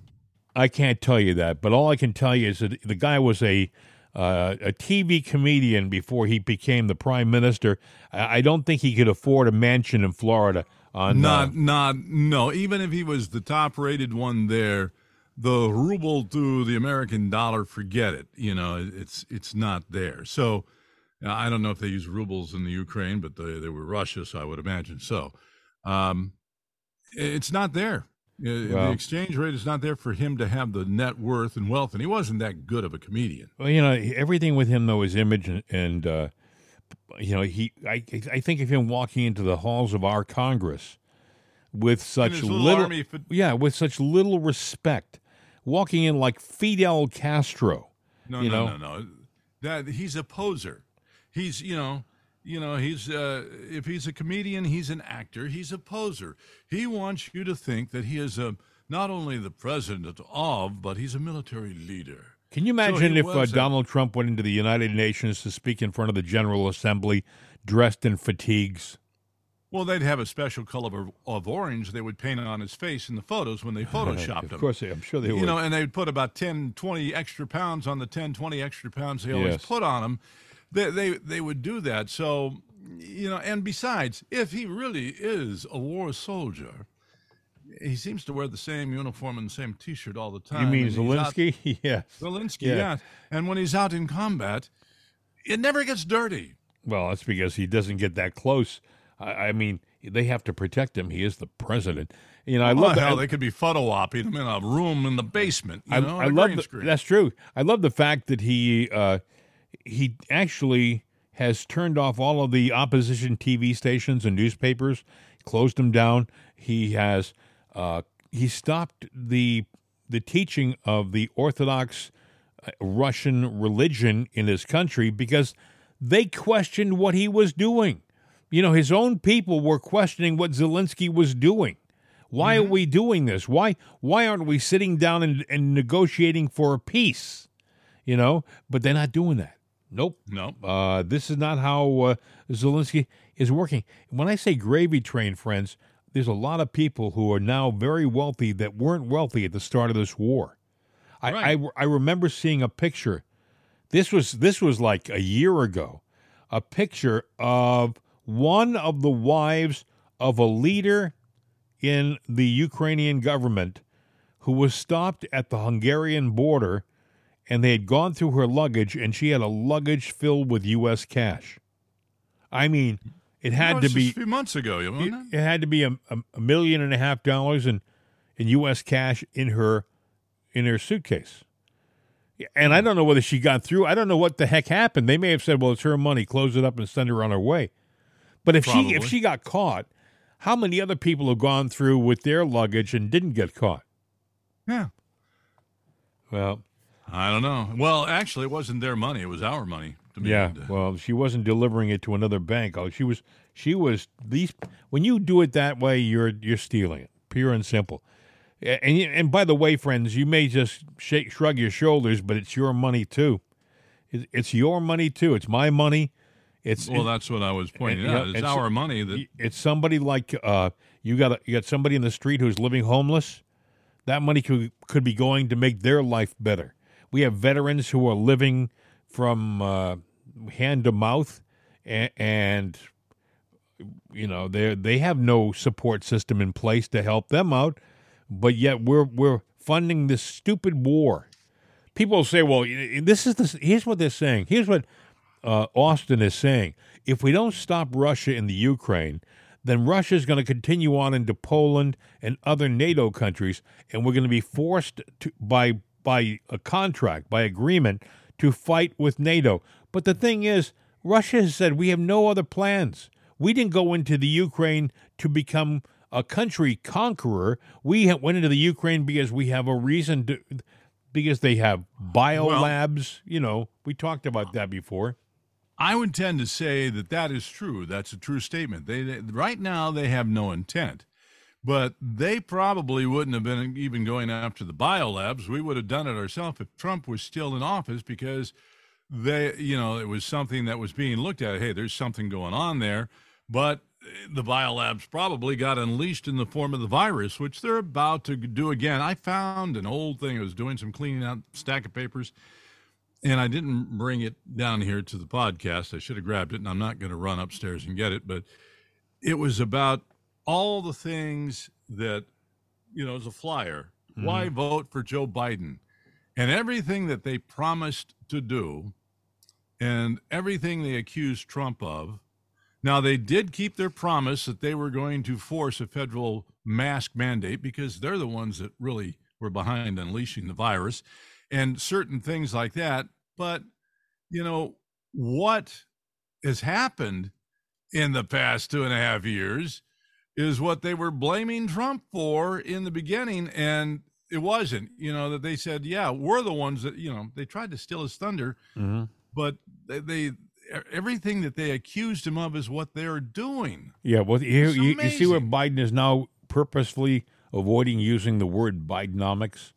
A: I can't tell you that, but all I can tell you is that the guy was a uh, a TV comedian before he became the prime minister. I, don't think he could afford a mansion in Florida. On
B: not,
A: uh,
B: not, no. Even if he was the top-rated one there, the ruble to the American dollar, forget it. You know, it's it's not there. So I don't know if they use rubles in the Ukraine, but they, they were Russia, so I would imagine so. Um, it's not there. Uh, well, the exchange rate is not there for him to have the net worth and wealth, and he wasn't that good of a comedian.
A: Well, you know, everything with him though is image, and, and uh, you know, he. I, I think of him walking into the halls of our Congress with such little, little for, yeah, with such little respect, walking in like Fidel Castro.
B: No, no,
A: know?
B: no, no. That he's a poser. He's you know you know he's uh, if he's a comedian he's an actor he's a poser he wants you to think that he is a not only the president of but he's a military leader
A: can you imagine so if uh, donald trump went into the united nations to speak in front of the general assembly dressed in fatigues
B: well, they'd have a special color of orange they would paint on his face in the photos when they photoshopped him.
A: Of course, I'm sure they would.
B: You know, and they'd put about 10, 20 extra pounds on the 10, 20 extra pounds they always yes. put on him they, they they would do that. So you know, and besides, if he really is a war soldier, he seems to wear the same uniform and the same T-shirt all the time.
A: You mean Zelensky?
B: yes, Zelensky. Yeah. yeah, and when he's out in combat, it never gets dirty.
A: Well, that's because he doesn't get that close. I, I mean, they have to protect him. He is the president. You know, I love
B: hell. They could be photo opping him in a room in the basement. You I, know, I
A: love the, that's true. I love the fact that he. Uh, he actually has turned off all of the opposition TV stations and newspapers, closed them down. He has uh, he stopped the the teaching of the Orthodox uh, Russian religion in his country because they questioned what he was doing. You know, his own people were questioning what Zelensky was doing. Why mm-hmm. are we doing this? Why why aren't we sitting down and, and negotiating for a peace? You know, but they're not doing that. Nope.
B: Nope.
A: Uh, this is not how uh, Zelensky is working. When I say gravy train, friends, there's a lot of people who are now very wealthy that weren't wealthy at the start of this war. I, right. I, I remember seeing a picture. This was this was like a year ago. A picture of one of the wives of a leader in the Ukrainian government who was stopped at the Hungarian border and they had gone through her luggage, and she had a luggage filled with U.S. cash. I mean, it had to be
B: a few months ago.
A: It, it, had to be a, a, million and a half dollars in, in U.S. cash in her in her suitcase. And I hmm. don't know whether she got through. I don't know what the heck happened. They may have said, "Well, it's her money. Close it up and send her on her way." But if Probably. she if she got caught, how many other people have gone through with their luggage and didn't get caught?
B: Yeah.
A: Well,
B: I don't know. Well, actually, it wasn't their money; it was our money.
A: Yeah. Well, she wasn't delivering it to another bank. Oh, she was. She was these. When you do it that way, you're you're stealing it, pure and simple. And and by the way, friends, you may just shake, shrug your shoulders, but it's your money too. It's your money too. It's my money. It's
B: well, that's what I was pointing
A: and,
B: out. Know, it's, it's, our money that
A: it's somebody like uh, you got a, you got somebody in the street who's living homeless. That money could could be going to make their life better. We have veterans who are living from uh, hand to mouth, and, and you know they they have no support system in place to help them out, but yet we're we're funding this stupid war. People say, "Well, this is the here's what they're saying. Here's what uh, Austin is saying: If we don't stop Russia in the Ukraine." Then Russia is going to continue on into Poland and other NATO countries, and we're going to be forced to by by a contract, by agreement, to fight with NATO. But the thing is, Russia has said we have no other plans. We didn't go into the Ukraine to become a country conqueror. We went into the Ukraine because we have a reason to, because they have biolabs. Well, you know, we talked about that before.
B: I would tend to say that that is true. That's a true statement. They, they right now they have no intent, but they probably wouldn't have been even going after the biolabs. We would have done it ourselves if Trump was still in office because they, you know, it was something that was being looked at. Hey, there's something going on there but eh, the biolabs probably got unleashed in the form of the virus, which they're about to do again. I found an old thing. I was doing some cleaning out stack of papers, and I didn't bring it down here to the podcast. I should have grabbed it, and I'm not going to run upstairs and get it. But it was about all the things that, you know, as a flyer, mm-hmm. why vote for Joe Biden? And everything that they promised to do, and everything they accused Trump of now, they did keep their promise that they were going to force a federal mask mandate because they're the ones that really were behind unleashing the virus and certain things like that. But, you know, what has happened in the past two and a half years is what they were blaming Trump for in the beginning. And it wasn't, you know, that they said, yeah, we're the ones that, you know, they tried to steal his thunder, mm-hmm. but they, they everything that they accused him of is what they're doing.
A: Yeah, well, you, you, you, see where Biden is now purposefully avoiding using the word Bidenomics.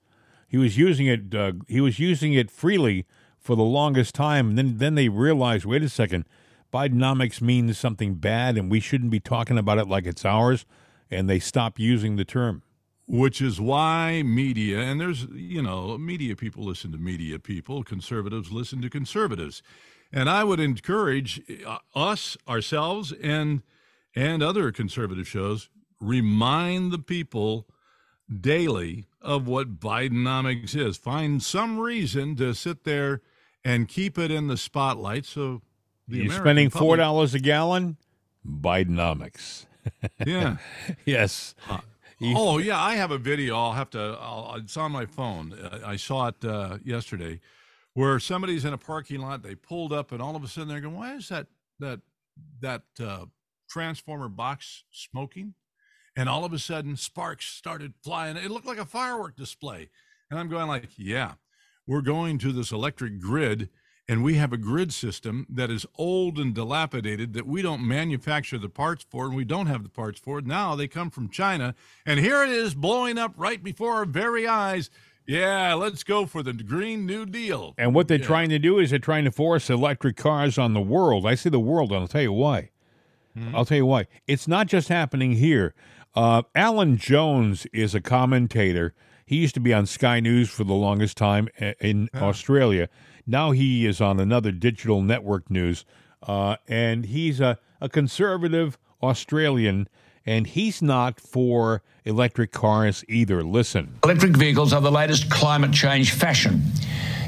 A: He was using it. Uh, he was using it freely for the longest time, and then then they realized, wait a second, Bidenomics means something bad, and we shouldn't be talking about it like it's ours, and they stopped using the term.
B: Which is why media, and there's, you know, media people listen to media people, conservatives listen to conservatives. And I would encourage uh, us, ourselves, and and other conservative shows remind the people daily of what Bidenomics is. Find some reason to sit there and keep it in the spotlight. So
A: you're American spending four dollars a gallon. Bidenomics.
B: yeah.
A: yes.
B: Uh, oh yeah, I have a video. I'll have to. I'll, it's on my phone. I saw it uh, yesterday where somebody's in a parking lot, they pulled up, and all of a sudden they're going, "Why is that that that uh, transformer box smoking?" And all of a sudden, sparks started flying. It looked like a firework display, and I'm going like, "Yeah, we're going to this electric grid." And we have a grid system that is old and dilapidated that we don't manufacture the parts for, and we don't have the parts for. Now they come from China, and here it is blowing up right before our very eyes yeah, let's go for the Green New Deal.
A: And what they're
B: yeah.
A: trying to do is they're trying to force electric cars on the world. I say the world, and I'll tell you why. Mm-hmm. I'll tell you why. It's not just happening here. Uh, Alan Jones is a commentator. He used to be on Sky News for the longest time in yeah. Australia. Now he is on another digital network news, uh, and he's a, a conservative Australian and he's not for electric cars either. Listen.
E: Electric vehicles are the latest climate change fashion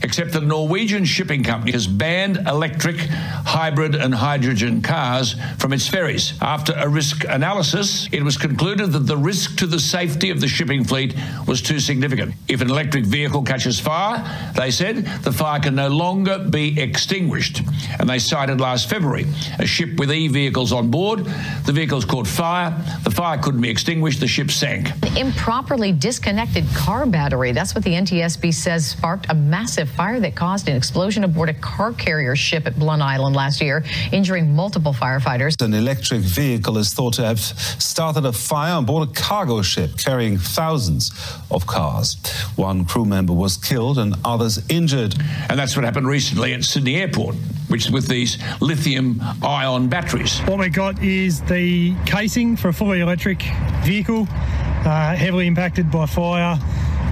E: except that a Norwegian shipping company has banned electric, hybrid, and hydrogen cars from its ferries. After a risk analysis, it was concluded that the risk to the safety of the shipping fleet was too significant. If an electric vehicle catches fire, they said, the fire can no longer be extinguished. And they cited last February a ship with e vehicles on board. The vehicles caught fire. The fire couldn't be extinguished. The ship sank.
F: Improperly disconnected car battery. That's what the NTSB says sparked a massive fire that caused an explosion aboard a car carrier ship at Blount Island last year, injuring multiple firefighters.
G: An electric vehicle is thought to have started a fire on board a cargo ship carrying thousands of cars. One crew member was killed and others injured.
E: And that's what happened recently at Sydney Airport, which is with these lithium ion batteries.
H: What we got is the casing for a fully electric vehicle, uh, heavily impacted by fire.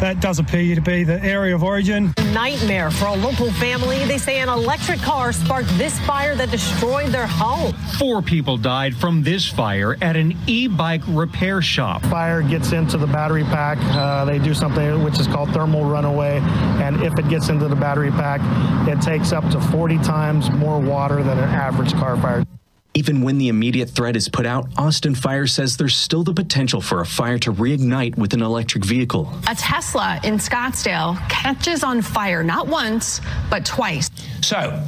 H: That does appear to be the area of origin.
I: Nightmare for a local family. They say an electric car sparked this fire that destroyed their home.
J: Four people died from this fire at an e bike repair shop.
K: Fire gets into the battery pack. Uh, they do something which is called thermal runaway. And if it gets into the battery pack, it takes up to 40 times more water than an average car fire.
L: Even when the immediate threat is put out, Austin Fire says there's still the potential for a fire to reignite with an electric vehicle.
M: A Tesla in Scottsdale catches on fire not once, but twice.
E: So,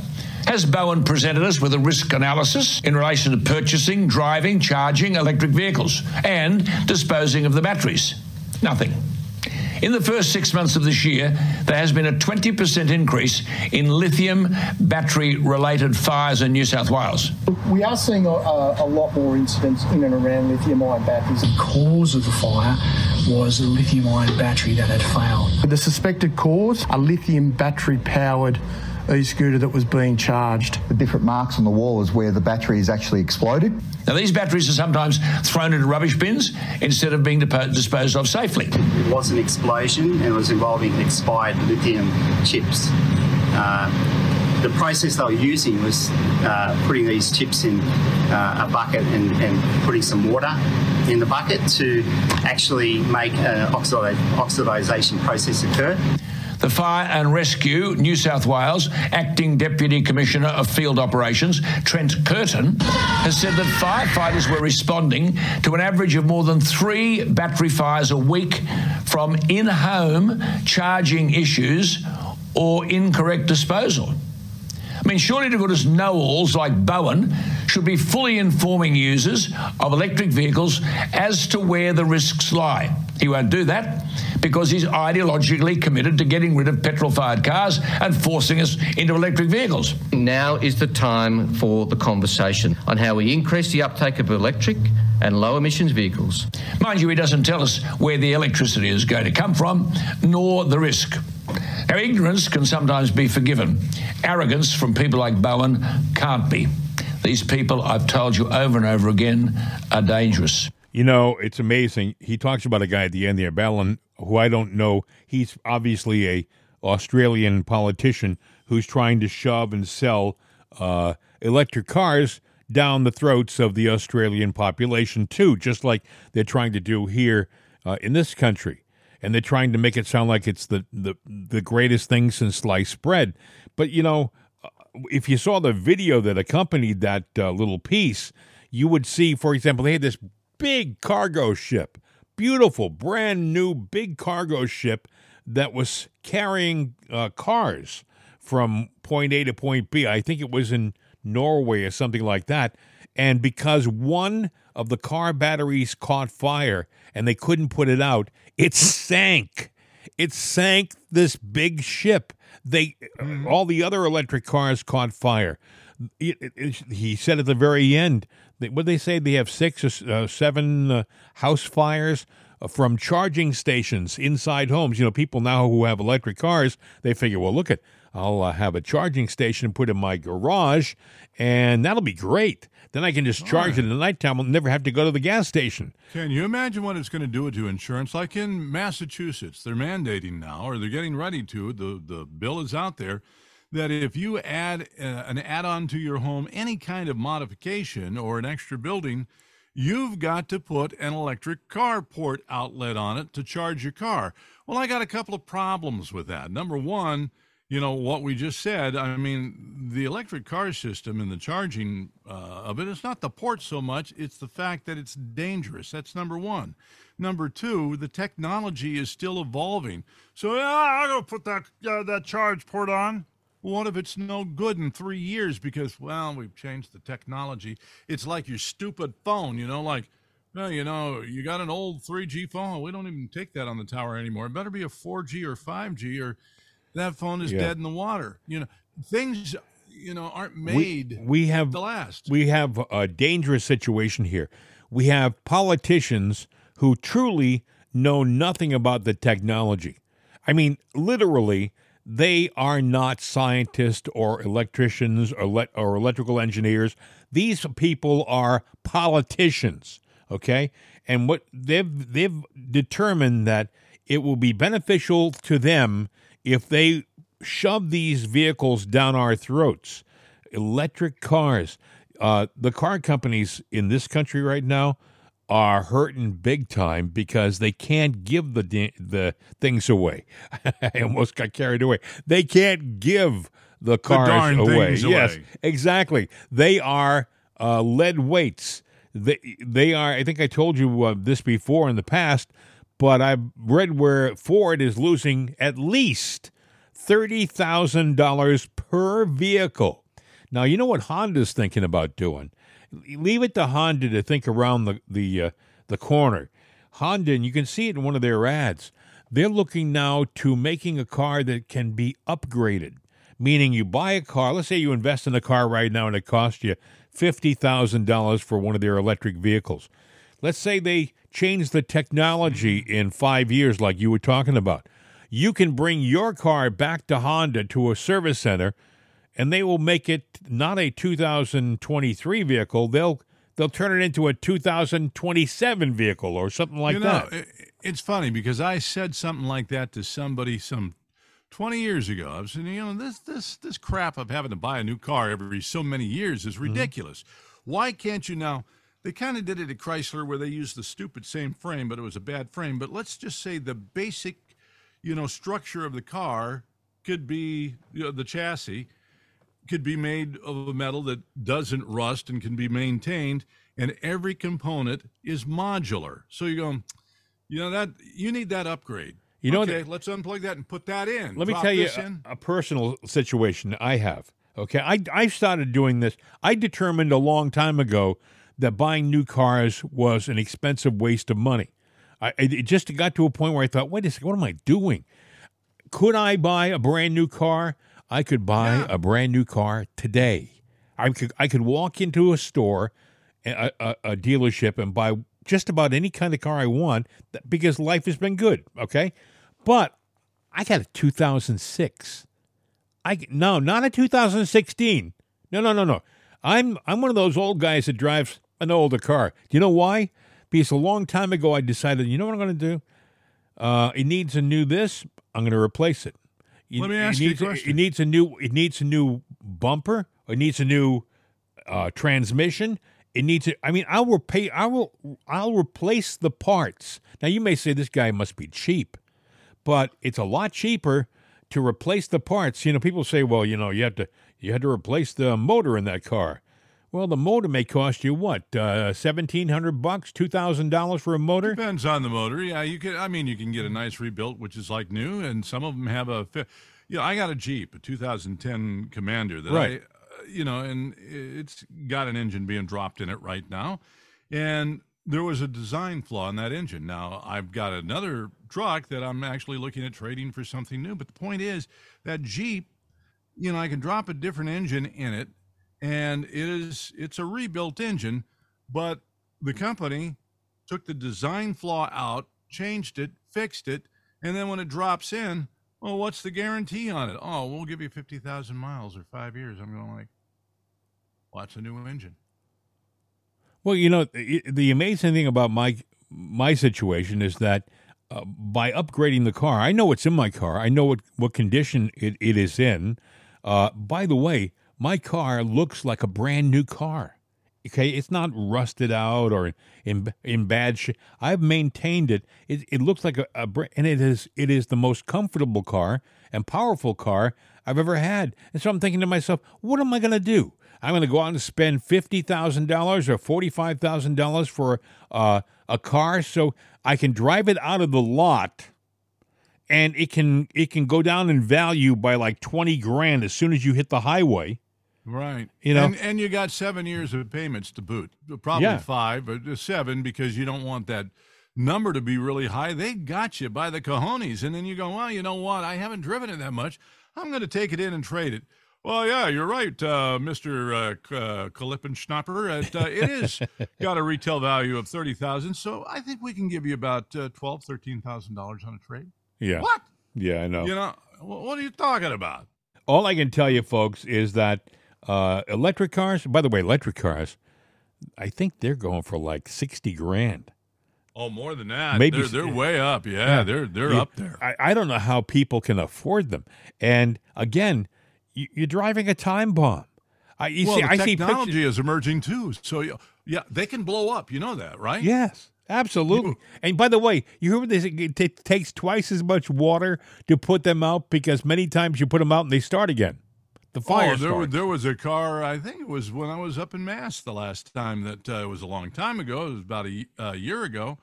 E: has Bowen presented us with a risk analysis in relation to purchasing, driving, charging electric vehicles and disposing of the batteries? Nothing. In the first six months of this year, there has been a 20% increase in lithium battery related fires in New South Wales.
N: We are seeing a, a, lot more incidents in and around lithium ion batteries.
O: The cause of the fire was a lithium ion battery that had failed.
N: The suspected cause, a lithium battery powered e-scooter that was being charged.
P: The different marks on the wall is where the battery is actually exploded.
E: Now, these batteries are sometimes thrown into rubbish bins instead of being disposed of safely.
Q: It was an explosion and it was involving expired lithium chips. Uh, the process they were using was uh, putting these chips in uh, a bucket and, and, putting some water in the bucket to actually make an oxidization process occur.
E: The Fire and Rescue New South Wales Acting Deputy Commissioner of Field Operations, Trent Curtin, has said that firefighters were responding to an average of more than three battery fires a week from in home charging issues or incorrect disposal. I mean, surely to goodness know alls like Bowen should be fully informing users of electric vehicles as to where the risks lie. He won't do that because he's ideologically committed to getting rid of petrol fired cars and forcing us into electric vehicles.
R: Now is the time for the conversation on how we increase the uptake of electric and low emissions vehicles.
E: Mind you, he doesn't tell us where the electricity is going to come from, nor the risk. Now, ignorance can sometimes be forgiven. Arrogance from people like Bowen can't be. These people, I've told you over and over again, are dangerous.
A: You know, it's amazing. He talks about a guy at the end there, Ballon, who I don't know. He's obviously a Australian politician who's trying to shove and sell uh, electric cars down the throats of the Australian population too, just like they're trying to do here uh, in this country. And they're trying to make it sound like it's the, the the greatest thing since sliced bread. But you know, uh, if you saw the video that accompanied that uh, little piece, you would see, for example, they had this big cargo ship, beautiful, brand new big cargo ship that was carrying uh, cars from point A to point B. I think it was in Norway or something like that. And because one of the car batteries caught fire and they couldn't put it out, it sank. It sank this big ship. They all the other electric cars caught fire. It, it, it, he said at the very end what they say they have six or uh, seven uh, house fires uh, from charging stations inside homes. You know, people now who have electric cars, they figure, well, look at, I'll uh, have a charging station put in my garage, and that'll be great. Then I can just charge right. it in the nighttime. I'll never have to go to the gas station.
B: Can you imagine what it's going to do to insurance? Like in Massachusetts, they're mandating now, or they're getting ready to. The the bill is out there that if you add uh, an add-on to your home, any kind of modification or an extra building, you've got to put an electric car port outlet on it to charge your car. Well, I got a couple of problems with that. Number one, you know what we just said. I mean, the electric car system and the charging uh, of it it is not the port so much; it's the fact that it's dangerous. That's number one. Number two, the technology is still evolving. So yeah, I'm gonna put that uh, that charge port on. What if it's no good in three years because, well, we've changed the technology? It's like your stupid phone, you know, like, well, you know, you got an old 3G phone. We don't even take that on the tower anymore. It better be a 4G or 5G or that phone is
A: Yeah.
B: dead in the water. You know, things you know aren't made.
A: we, have
B: the last.
A: We have a dangerous situation here. We have politicians who truly know nothing about the technology. I mean, literally, they are not scientists or electricians or, le- or electrical engineers. These people are politicians, okay? And what they've they've determined that it will be beneficial to them if they shove these vehicles down our throats. Electric cars. Uh, the car companies in this country right now are hurting big time because they can't give the the things away. I almost got carried away. They can't give the cars
B: darn
A: away. Yes,
B: away.
A: exactly. They are uh, lead weights. They they are. I think I told you uh, this before in the past, but I've read where Ford is losing at least thirty thousand dollars per vehicle. Now you know what Honda's thinking about doing. Leave it to Honda to think around the the uh, the corner. Honda, and you can see it in one of their ads. They're looking now to making a car that can be upgraded. Meaning, you buy a car. Let's say you invest in a car right now, and it costs you fifty thousand dollars for one of their electric vehicles. Let's say they change the technology mm-hmm. in five years, like you were talking about. You can bring your car back to Honda to a service center, and they will make it not a 2023 vehicle. They'll they'll turn it into a 2027 vehicle or something like
B: you know,
A: that.
B: it- it's funny because I said something like that to somebody some 20 years ago. I was saying, you know, this this this crap of having to buy a new car every so many years is mm-hmm. ridiculous. Why can't you now? They kind of did it at Chrysler where they used the stupid same frame, but it was a bad frame. But let's just say the basic, you know, structure of the car could be you know, the chassis could be made of a metal that doesn't rust and can be maintained and every component is modular so you're going you know that you need that upgrade
A: You know
B: okay
A: that-
B: let's unplug that and put that in
A: Let me tell you a, a personal situation I have. Okay, I I started doing this. I determined a long time ago that buying new cars was an expensive waste of money. I it just got to a point where I thought, wait a second, what am I doing? Could I buy a brand new car? I could buy a brand new car today. I could I could walk into a store, a, a, a dealership, and buy just about any kind of car I want because life has been good. Okay, but I got a 2006. I no, not a 2016. No, no, no, no. I'm I'm one of those old guys that drives an older car. Do you know why? Because a long time ago I decided, you know what I'm going to do? Uh, it needs a new this. I'm going to replace it. It-
B: Let me ask you a
A: needs,
B: question.
A: It needs a new. It needs a new bumper. It needs a new uh, transmission. It needs. A, I mean, I will pay. I will. I'll replace the parts. Now you may say this guy must be cheap, but it's a lot cheaper to replace the parts. You know, people say, well, you know, you have to you had to replace the motor in that car. Well, the motor may cost you what uh, seventeen hundred bucks, two thousand dollars for a motor.
B: Depends on the motor. Yeah, you can. I mean, you can get a nice rebuilt, which is like new, and some of them have a. You know, I got a Jeep, a 2010 Commander that
A: Right.
B: I, uh, you know, and it's got an engine being dropped in it right now, and there was a design flaw in that engine. Now I've got another truck that I'm actually looking at trading for something new. But the point is that Jeep, you know, I can drop a different engine in it, and it is it's a rebuilt engine, but the company took the design flaw out, changed it, fixed it, and then when it drops in, well, what's the guarantee on it? Oh, we'll give you fifty thousand miles or five years. I'm going like, well, a new engine.
A: Well, you know, the, the amazing thing about my my situation is that uh, by upgrading the car, I know what's in my car. I know what, what condition it, it is in. Uh, by the way, my car looks like a brand new car. Okay, it's not rusted out or in in bad shape. I've maintained it. It, it looks like a, a and it is it is the most comfortable car and powerful car I've ever had. And so I'm thinking to myself, what am I going to do? I'm going to go out and spend fifty thousand dollars or forty five thousand dollars for uh, a car so I can drive it out of the lot, and it can it can go down in value by like twenty grand as soon as you hit the highway.
B: Right.
A: You know-
B: and, and you got seven years of payments to boot. Probably
A: Yeah.
B: five, but seven because you don't want that number to be really high, they got you by the cojones. And then you go, well, you know what? I haven't driven it that much. I'm going to take it in and trade it. Well, yeah, you're right, uh, Mr. Uh, uh, Kalippenschnapper. It, uh, it is got a retail value of 30000 so I think we can give you about uh, $12,000, $13,000 on a trade.
A: Yeah.
B: What?
A: Yeah, I know.
B: You know, what are you talking about?
A: All I can tell you, folks, is that uh, electric cars. By the way, electric cars. I think they're going for like sixty grand.
B: Oh, more than that.
A: Maybe
B: they're, they're way up. Yeah, they're they're
A: You-
B: up there.
A: I, I don't know how people can afford them. And again, you, you're driving a time bomb. I, you
B: well,
A: see,
B: the
A: I see
B: technology is emerging too. So yeah, yeah, they can blow up. You know that, right?
A: Yes, absolutely. And by the way, you hear what they say? It ta- takes twice as much water to put them out because many times you put them out and they start again. The fire
B: oh, there, was, there was a car. I think it was when I was up in Mass the last time. That uh, it was a long time ago. It was about a, year ago.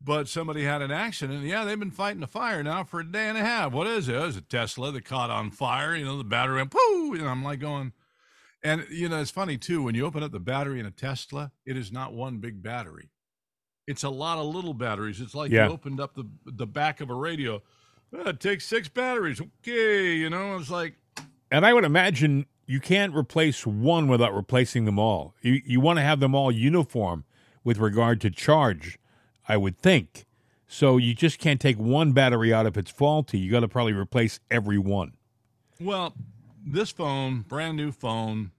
B: But somebody had an accident. Yeah, they've been fighting a fire now for a day and a half. What is it? It was a Tesla that caught on fire. You know, the battery went pooh. And I'm like going, and you know, it's funny too when you open up the battery in a Tesla, it is not one big battery. It's a lot of little batteries. It's like
A: Yeah.
B: you opened up the the back of a radio. "Ah, it takes six batteries. Okay, you know, it's like
A: And I would imagine you can't replace one without replacing them all. You you want to have them all uniform with regard to charge, I would think. So you just can't take one battery out if it's faulty. You got to probably replace every one.
B: Well, this phone, brand new phone,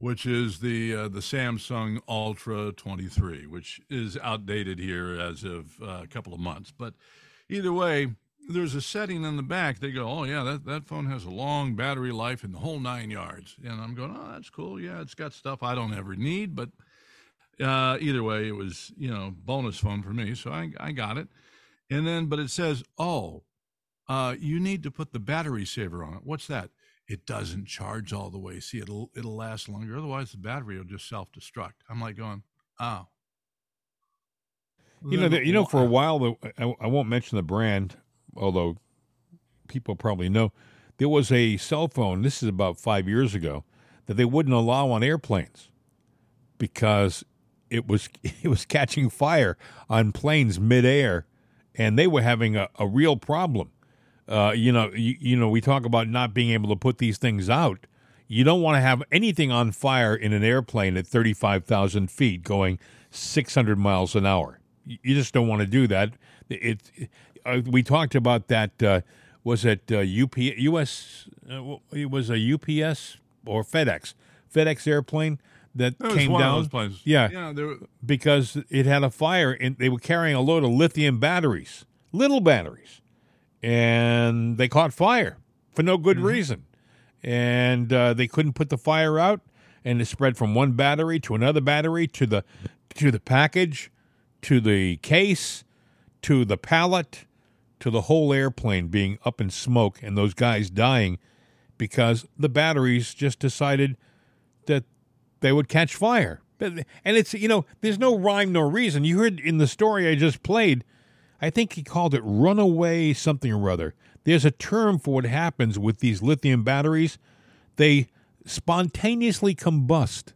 B: which is the uh, the Samsung Ultra 23, which is outdated here as of uh, a couple of months. But either way, there's a setting in the back. They go, oh yeah, that that phone has a long battery life in the whole nine yards. And I'm going, oh, that's cool. Yeah, it's got stuff I don't ever need, but uh, either way, it was you know bonus phone for me, so I I got it. And then, but it says, oh, uh, you need to put the battery saver on it. What's that? It doesn't charge all the way. See, it'll it'll last longer. Otherwise, the battery will just self destruct. I'm like going, oh.
A: You know, the, you know, for a while, the, I, I won't mention the brand, although people probably know. There was a cell phone. This is about five years ago that they wouldn't allow on airplanes because it was it was catching fire on planes midair, and they were having a, a real problem. Uh, you know, you, you know, we talk about not being able to put these things out. You don't want to have anything on fire in an airplane at 35,000 feet going 600 miles an hour. You just don't want to do that. It, uh, we talked about that. Uh, was it uh, UP, US? Uh, it was a UPS or FedEx, FedEx airplane that came down.
B: those planes.
A: Yeah,
B: Yeah, were-
A: because it had a fire and they were carrying a load of lithium batteries, little batteries, and they caught fire for no good reason. And uh, they couldn't put the fire out, and it spread from one battery to another battery to the to the package, to the case, to the pallet, to the whole airplane being up in smoke, and those guys dying because the batteries just decided that they would catch fire. And it's, you know, there's no rhyme nor reason. You heard in the story I just played, I think he called it runaway something or other. There's a term for what happens with these lithium batteries. They spontaneously combust.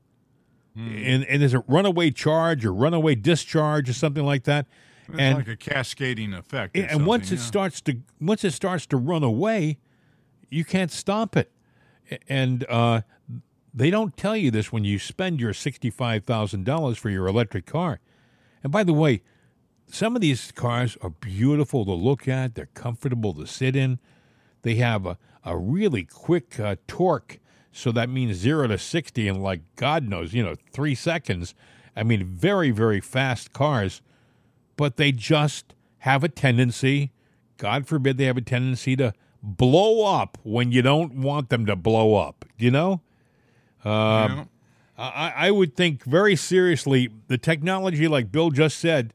A: Hmm. And, and there's a runaway charge or runaway discharge or something like that.
B: It's
A: and
B: like a cascading effect.
A: and once it
B: yeah.
A: starts to once it starts to run away, you can't stop it. And uh, they don't tell you this when you spend your sixty-five thousand dollars for your electric car. And by the way, some of these cars are beautiful to look at. They're comfortable to sit in. They have a, a really quick uh, torque. So that means zero to 60 in like, God knows, you know, three seconds. I mean, very, very fast cars, but they just have a tendency, God forbid, they have a tendency to blow up when you don't want them to blow up, you know? Um, I, I would think very seriously the technology, like Bill just said,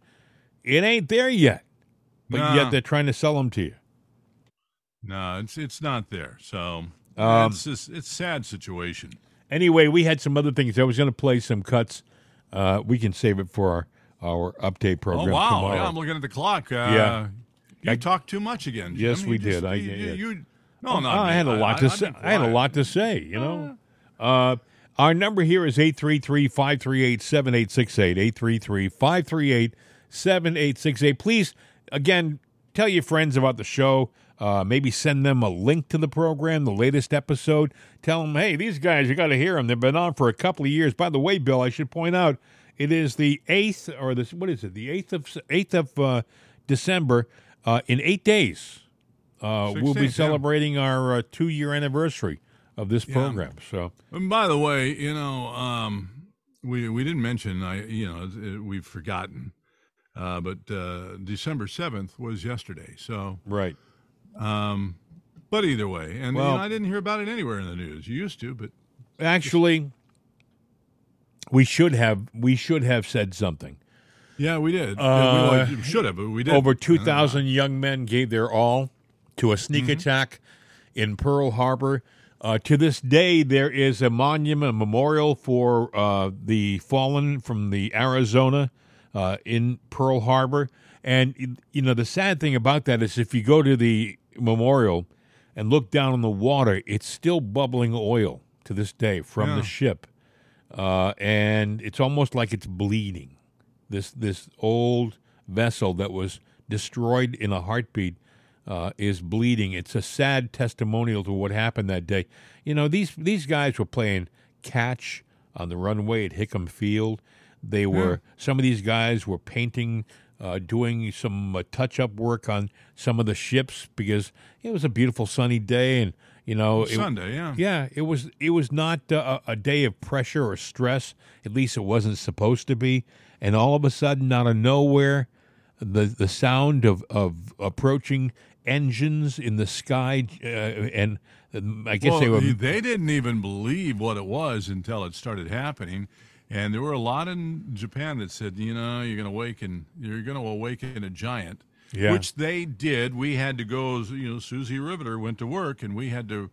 A: it ain't there yet, but
B: No.
A: yet they're trying to sell them to you.
B: No, it's it's not there. So
A: Um,
B: it's just it's a sad situation.
A: Anyway, we had some other things. I was going to play some cuts. Uh, we can save it for our, our update program
B: oh wow!
A: tomorrow.
B: Yeah, I'm looking at the clock. Uh,
A: Yeah.
B: you
A: I-
B: talked too much again.
A: Yes,
B: Jim.
A: we
B: just-
A: did. I-
B: you, you, no,
A: Oh, I had a lot
B: I-
A: to
B: I'd
A: say. I had a lot to say. You know, uh, our number here is 833-538-7868. 833-538-7868. Please, again, tell your friends about the show. Uh, maybe send them a link to the program, the latest episode. Tell them, hey, these guys, you got to hear them. They've been on for a couple of years. By the way, Bill, I should point out it is the eighth or this what is it? The eighth of eighth of uh, December. Uh, in eight days, uh, we'll be
B: 16th, yeah.
A: celebrating our uh, two year anniversary of this
B: Yeah.
A: program. So
B: And by the way, you know, um, we we didn't mention, I you know, it- we've forgotten, uh, but uh, December seventh was yesterday. So
A: right.
B: Um, but either way, and you know, I didn't hear about it anywhere in the news. You used to, but
A: actually, we should have we should have said something.
B: yeah, we did.
A: Uh,
B: we should have, but we did.
A: Over 2,000 young men gave their all to a sneak attack in Pearl Harbor. Uh, to this day, there is a monument, a memorial for uh, the fallen from the Arizona uh, in Pearl Harbor. And, you know, the sad thing about that is if you go to the memorial and look down on the water, it's still bubbling oil to this day from
B: Yeah.
A: the ship. Uh, and it's almost like it's bleeding this this old vessel that was destroyed in a heartbeat uh, is bleeding. It's a sad testimonial to what happened that day. You know these these guys were playing catch on the runway at Hickam Field. They were some of these guys were painting, uh, doing some uh, touch up work on some of the ships because it was a beautiful sunny day and. You know, it-
B: Sunday, yeah.
A: yeah, it was. It was not uh, a, a day of pressure or stress. At least it wasn't supposed to be. And all of a sudden, out of nowhere, the the sound of of approaching engines in the sky, uh, and um, I guess
B: well,
A: they were.
B: they- they didn't even believe what it was until it started happening. And there were a lot in Japan that said, you know, you're going to awaken, you're going to awaken a giant.
A: Yeah.
B: Which they did. We had to go, you know, Susie Riveter went to work and we had to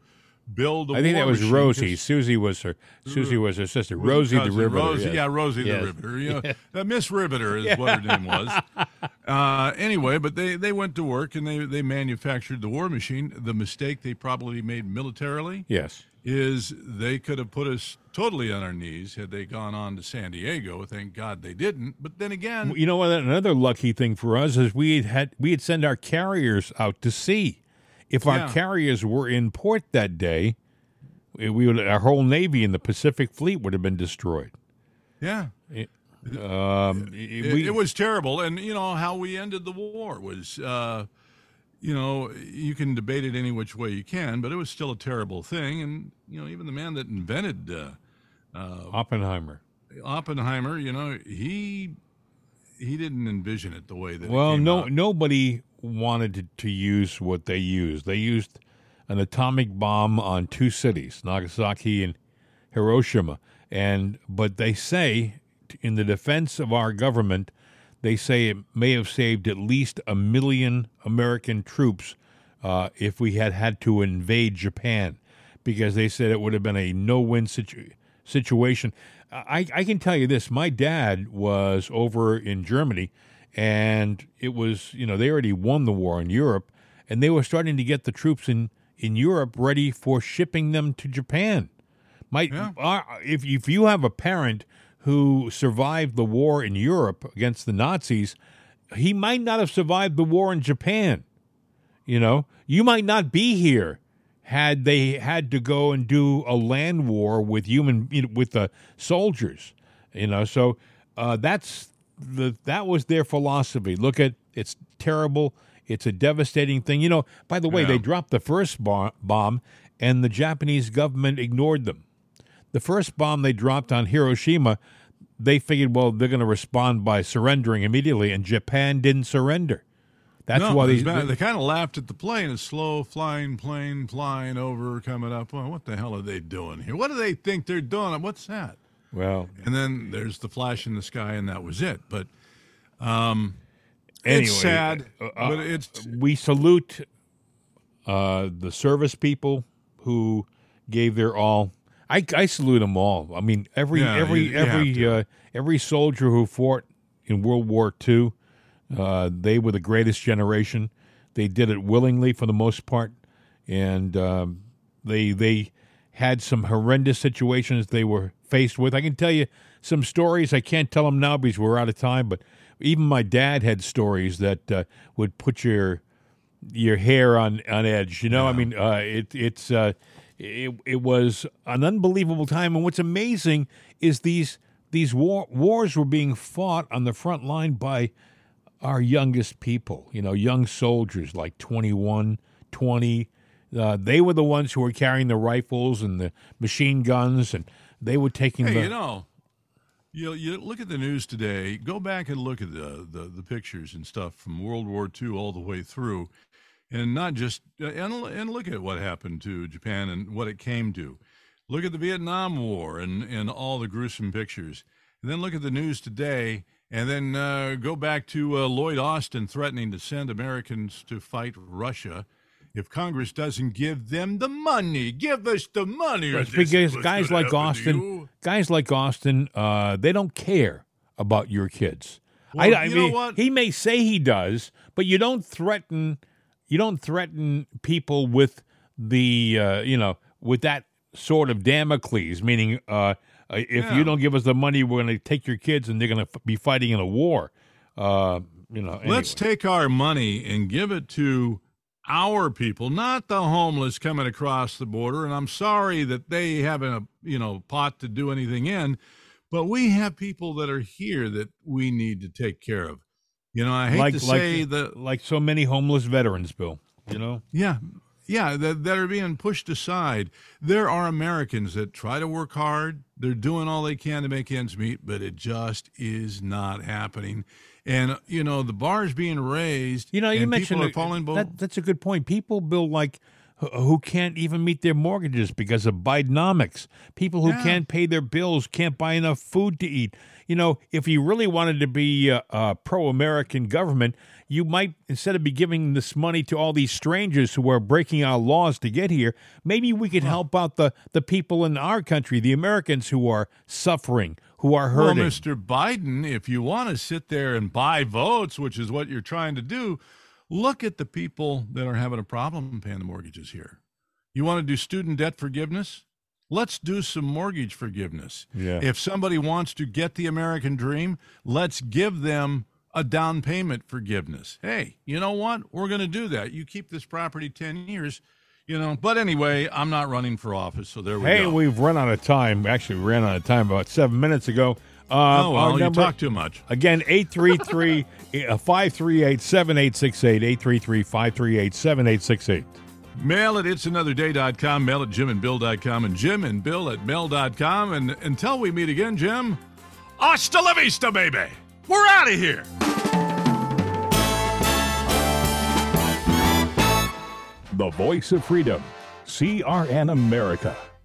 B: build a
A: I think that was Rosie. Susie was her. Susie was her sister.
B: was
A: Rosie the Riveter.
B: Rosie,
A: yes.
B: yeah, Rosie
A: Yes.
B: the Riveter. You know,
A: Yeah.
B: Miss Riveter is what her name was. Uh, anyway, but they, they went to work and they, they manufactured the war machine. The mistake they probably made militarily
A: Yes.
B: Is they could have put us totally on our knees had they gone on to San Diego. Thank God they didn't. But then again,
A: You know what? Another lucky thing for us is we had, we had sent our carriers out to sea. If our
B: Yeah.
A: carriers were in port that day, we we would our whole navy in the Pacific Fleet would have been destroyed.
B: yeah.
A: It, um,
B: It,
A: we,
B: it was terrible. And, you know, how we ended the war was, uh, you know, you can debate it any which way you can, but it was still a terrible thing. And, you know, even the man that invented uh, uh,
A: Oppenheimer.
B: Oppenheimer, you know, he he didn't envision it the way that it
A: Well, no,
B: out.
A: nobody wanted to, to use what they used. They used an atomic bomb on two cities, Nagasaki and Hiroshima. And but they say, in the defense of our government, they say it may have saved at least a million American troops uh, if we had had to invade Japan, because they said it would have been a no-win situ- situation. I, I can tell you this: my dad was over in Germany, and it was you know they already won the war in Europe, and they were starting to get the troops in in Europe ready for shipping them to Japan. My, our, if if you have a parent who survived the war in Europe against the Nazis, he might not have survived the war in Japan. You know, you might not be here had they had to go and do a land war with human you know, with the soldiers. You know, so uh, that's the that was their philosophy. Look at it's terrible. It's a devastating thing. You know, by the way,
B: Yeah.
A: they dropped the first bo- bomb, and the Japanese government ignored them. The first bomb they dropped on Hiroshima, they figured, well, they're going to respond by surrendering immediately, and Japan didn't surrender. That's
B: no,
A: why these.
B: bad. they kind of laughed at the plane, a slow flying plane flying over, coming up. Well, what the hell are they doing here? What do they think they're doing? What's that?
A: Well,
B: And then there's the flash in the sky, and that was it. But um,
A: anyway,
B: it's sad,
A: uh,
B: but it's
A: we salute uh, the service people who gave their all. I, I salute them all. I mean, every
B: Yeah,
A: every
B: you- you
A: every uh, every soldier who fought in World War II, uh, they were the greatest generation. They did it willingly for the most part, and um, they they had some horrendous situations they were faced with. I can tell you some stories. I can't tell them now because we're out of time, but even my dad had stories that uh, would put your your hair on on edge. You know, I mean, uh, it it's uh, it it was an unbelievable time. And what's amazing is these these war, wars were being fought on the front line by our youngest people. You know, young soldiers like 21, 20. Uh, they were the ones who were carrying the rifles and the machine guns, and they were taking
B: Hey,
A: the.
B: you know, you you look at the news today. Go back and look at the, the the pictures and stuff from World War II all the way through, and not just and and look at what happened to Japan and what it came to. Look at the Vietnam War and and all the gruesome pictures, and then look at the news today. And then uh, go back to uh, Lloyd Austin threatening to send Americans to fight Russia if Congress doesn't give them the money. Give us the money.
A: because guys like Austin, guys like Austin, uh, they don't care about your kids.
B: Well,
A: I, I
B: you know
A: mean,
B: what?
A: he may say he does, but you don't threaten. You don't threaten people with the, uh, you know, with that sort of Damocles, meaning uh, uh, if
B: Yeah.
A: you don't give us the money, we're going to take your kids and they're going to f- be fighting in a war. Uh, you know,
B: Let's take our money and give it to our people, not the homeless coming across the border. And I'm sorry that they haven't a you know pot to do anything in, but we have people that are here that we need to take care of. You know, I hate
A: like
B: to
A: like
B: say that
A: like so many homeless veterans, Bill. You know,
B: yeah, yeah, that, that are being pushed aside. There are Americans that try to work hard. They're doing all they can to make ends meet, but it just is not happening. And you know, the bar's being raised.
A: You know, you mentioned
B: people are falling
A: that, that's a good point. People, Bill, like who- can't even meet their mortgages because of Bidenomics. People who
B: Yeah.
A: can't pay their bills can't buy enough food to eat. You know, if you really wanted to be a, a pro-American government, you might instead of be giving this money to all these strangers who are breaking our laws to get here, maybe we could help out the the people in our country, the Americans who are suffering, who are hurting. Well.
B: Mr. Biden, if you want to sit there and buy votes, which is what you're trying to do, look at the people that are having a problem paying the mortgages here. You want to do student debt forgiveness? Let's do some mortgage forgiveness.
A: Yeah.
B: If somebody wants to get the American dream, let's give them a down payment forgiveness. Hey, you know what? We're going to do that. You keep this property 10 years, you know. But anyway, I'm not running for office, so there we
A: Hey,
B: go.
A: Hey, we've run out of time. Actually, we ran out of time about seven minutes ago. Uh,
B: Oh, well,
A: our
B: you talk too much.
A: Again, 833 538 7868. 833 538 7868.
B: Mail at it'sanotherday.com, mail at jimandbill.com, and jim and bill at mail.com. And until we meet again, Jim, hasta la vista, baby. We're out of here.
S: The voice of freedom. CRN America.